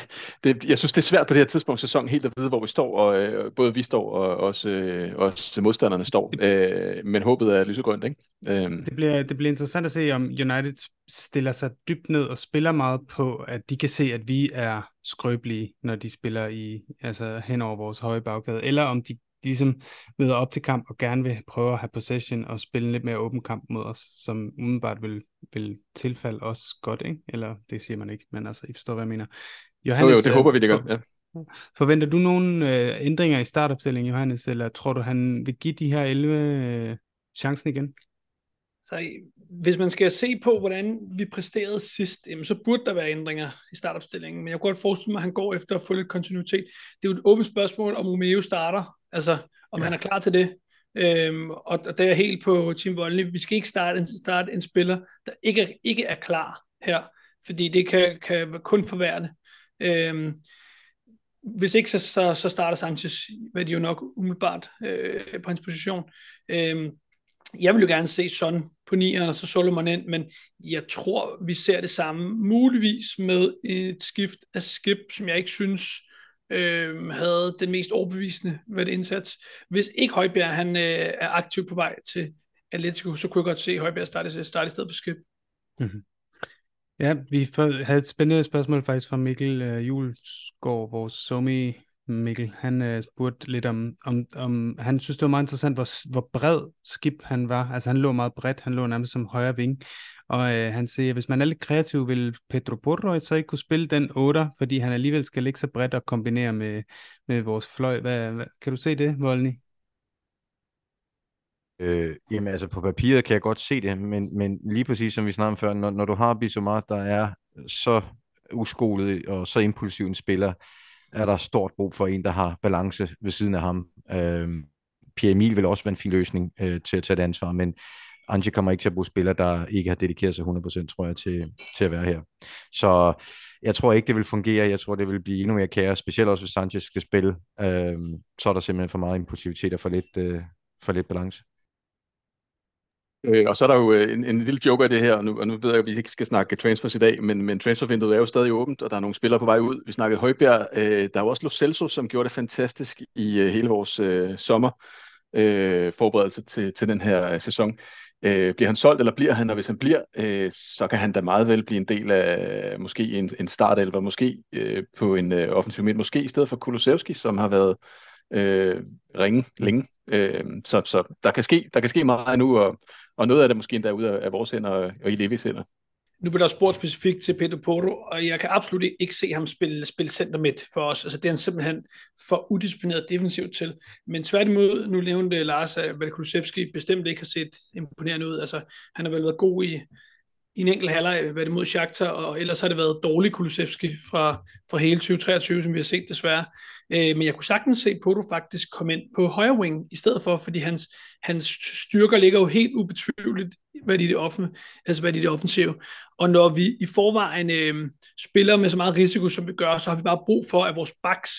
det, jeg synes, det er svært på det her tidspunkt i sæsonen helt at vide, hvor vi står, og øh, både vi står, og også, øh, også modstanderne står. Øh, men håbet er lysegrønt, ikke? Øh. Det, bliver, det bliver interessant at se, om United stiller sig dybt ned og spiller meget på, at de kan se, at vi er skrøbelige, når de spiller i, altså hen over vores høje bagkade, eller om de ligesom møder op til kamp og gerne vil prøve at have possession og spille en lidt mere åben kamp mod os, som umiddelbart vil, vil tilfalde os godt, ikke? Eller det siger man ikke, men altså, I forstår, hvad jeg mener. Johannes, jo, jo, det håber vi, det gør, ja. Forventer du nogle øh, ændringer i startopstillingen, Johannes, eller tror du, han vil give de her 11 øh, chancen igen? Så hvis man skal se på, hvordan vi præsterede sidst, jamen, så burde der være ændringer i startopstillingen, men jeg kunne godt forestille mig, at han går efter at få lidt kontinuitet. Det er jo et åbent spørgsmål, om Romeo starter, altså om ja. han er klar til det. Øhm, og, og det er helt på Team Volley. Vi skal ikke starte en, starte en spiller, der ikke, ikke er klar her, fordi det kan, kan kun forværre Øhm, hvis ikke, så, så, så starter Sanchez, hvad de jo nok umiddelbart øh, på hans position. Øhm, jeg vil jo gerne se Son på nieren, og så Solomon ind, men jeg tror, vi ser det samme, muligvis med et skift af skip, som jeg ikke synes øh, havde den mest overbevisende ved indsats. Hvis ikke Højbjerg han, øh, er aktiv på vej til Atletico, så kunne jeg godt se Højbjerg starte, starte i stedet på skib. Mm-hmm. Ja, vi havde et spændende spørgsmål faktisk fra Mikkel øh, Julesgaard, vores somi Mikkel, han øh, spurgte lidt om, om, om, han synes det var meget interessant, hvor, hvor bred Skip han var. Altså han lå meget bredt, han lå nærmest som højre ving. Og øh, han siger, hvis man er lidt kreativ, vil Pedro Porro så ikke kunne spille den 8, fordi han alligevel skal ligge så bredt og kombinere med, med vores fløj. Hvad, hvad, kan du se det, Volny? Øh, jamen altså på papiret kan jeg godt se det, men, men lige præcis som vi snakkede om før, når, når du har Bissouma, der er så uskolet og så impulsiv en spiller, er der stort brug for en, der har balance ved siden af ham. Øh, Pierre Emil vil også være en fin løsning øh, til at tage det ansvar, men Ange kommer ikke til at bruge spillere, der ikke har dedikeret sig 100%, tror jeg, til, til at være her. Så jeg tror ikke, det vil fungere. Jeg tror, det vil blive endnu mere kære, specielt også hvis Sanchez skal spille. Øh, så er der simpelthen for meget impulsivitet og for lidt, øh, for lidt balance. Øh, og så er der jo øh, en, en lille joke af det her, og nu, og nu ved jeg, at vi ikke skal snakke transfers i dag, men, men transfervinduet er jo stadig åbent, og der er nogle spillere på vej ud. Vi snakkede Højbjerg, øh, der er jo også Lo Celso, som gjorde det fantastisk i øh, hele vores øh, sommer øh, forberedelse til, til den her øh, sæson. Øh, bliver han solgt, eller bliver han, og hvis han bliver, øh, så kan han da meget vel blive en del af øh, måske en, en startelver, måske øh, på en øh, offensiv midt, måske i stedet for Kulusevski, som har været øh, ringe længe. Øh, så så der, kan ske, der kan ske meget nu, og, og noget af det måske endda ude af, af vores hænder og, i Levis hænder. Nu bliver der spurgt specifikt til Pedro Porto, og jeg kan absolut ikke se ham spille, spille center midt for os. Altså det er han simpelthen for udisciplineret defensivt til. Men tværtimod, nu nævnte Lars, at Valkulusevski bestemt ikke har set imponerende ud. Altså han har vel været god i, i en enkelt halvleg været imod Shakhtar, og ellers har det været dårlig Kulusevski fra, fra hele 2023, som vi har set desværre. Øh, men jeg kunne sagtens se Poto faktisk komme ind på højre wing i stedet for, fordi hans, hans styrker ligger jo helt ubetvivligt hvad de det, offensive, altså hvad de det offensive. Og når vi i forvejen øh, spiller med så meget risiko, som vi gør, så har vi bare brug for, at vores backs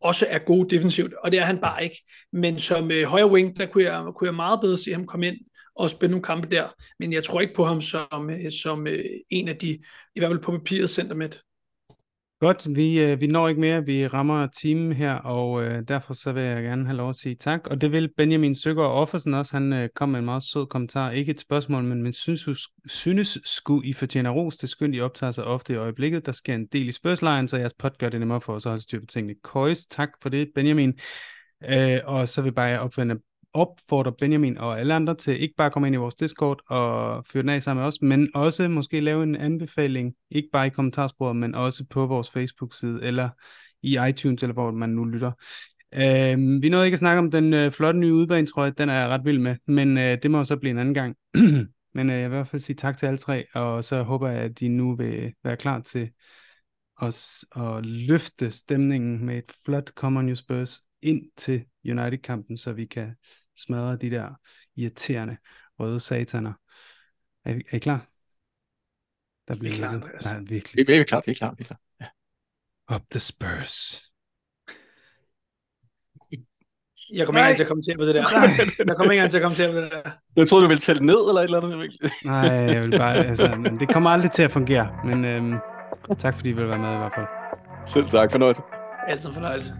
også er gode defensivt, og det er han bare ikke. Men som øh, højre wing, der kunne jeg, kunne jeg meget bedre se ham komme ind og spille nogle kampe der. Men jeg tror ikke på ham som, øh, som øh, en af de, i hvert fald på papiret, center midt. Godt, vi, øh, vi når ikke mere, vi rammer timen her, og øh, derfor så vil jeg gerne have lov at sige tak. Og det vil Benjamin Søgaard Offersen også, han øh, kom med en meget sød kommentar, ikke et spørgsmål, men, men synes, synes skulle I fortjener ros, det skønt I optager sig ofte i øjeblikket, der sker en del i spørgslejen, så jeres pot gør det nemmere for os at holde styr på tingene. Køjs, tak for det, Benjamin. Øh, og så vil jeg bare opfinde opfordre Benjamin og alle andre til ikke bare komme ind i vores Discord og fyre den af sammen med os, men også måske lave en anbefaling, ikke bare i kommentarsporet, men også på vores Facebook-side eller i iTunes, eller hvor man nu lytter. Øh, vi nåede ikke at snakke om den øh, flotte nye udbane, tror jeg, den er jeg ret vild med, men øh, det må så blive en anden gang. men øh, jeg vil i hvert fald sige tak til alle tre, og så håber jeg, at de nu vil være klar til os at løfte stemningen med et flot Common New Spurs ind til United-kampen, så vi kan smadre de der irriterende røde sataner. Er, er I klar? Der bliver vi er klar, der er virkelig... Vi, vi er klar, vi er klar, vi er klar. Ja. Up the Spurs. Jeg kommer ikke engang til at kommentere på det der. Jeg kommer ikke engang til at kommentere på det der. Jeg troede, du ville tælle ned eller et eller andet. Nej, jeg vil bare, altså, det kommer aldrig til at fungere. Men øhm, Tak fordi I vil være med i hvert fald. Selv tak, fornøjelse. Altid fornøjelse.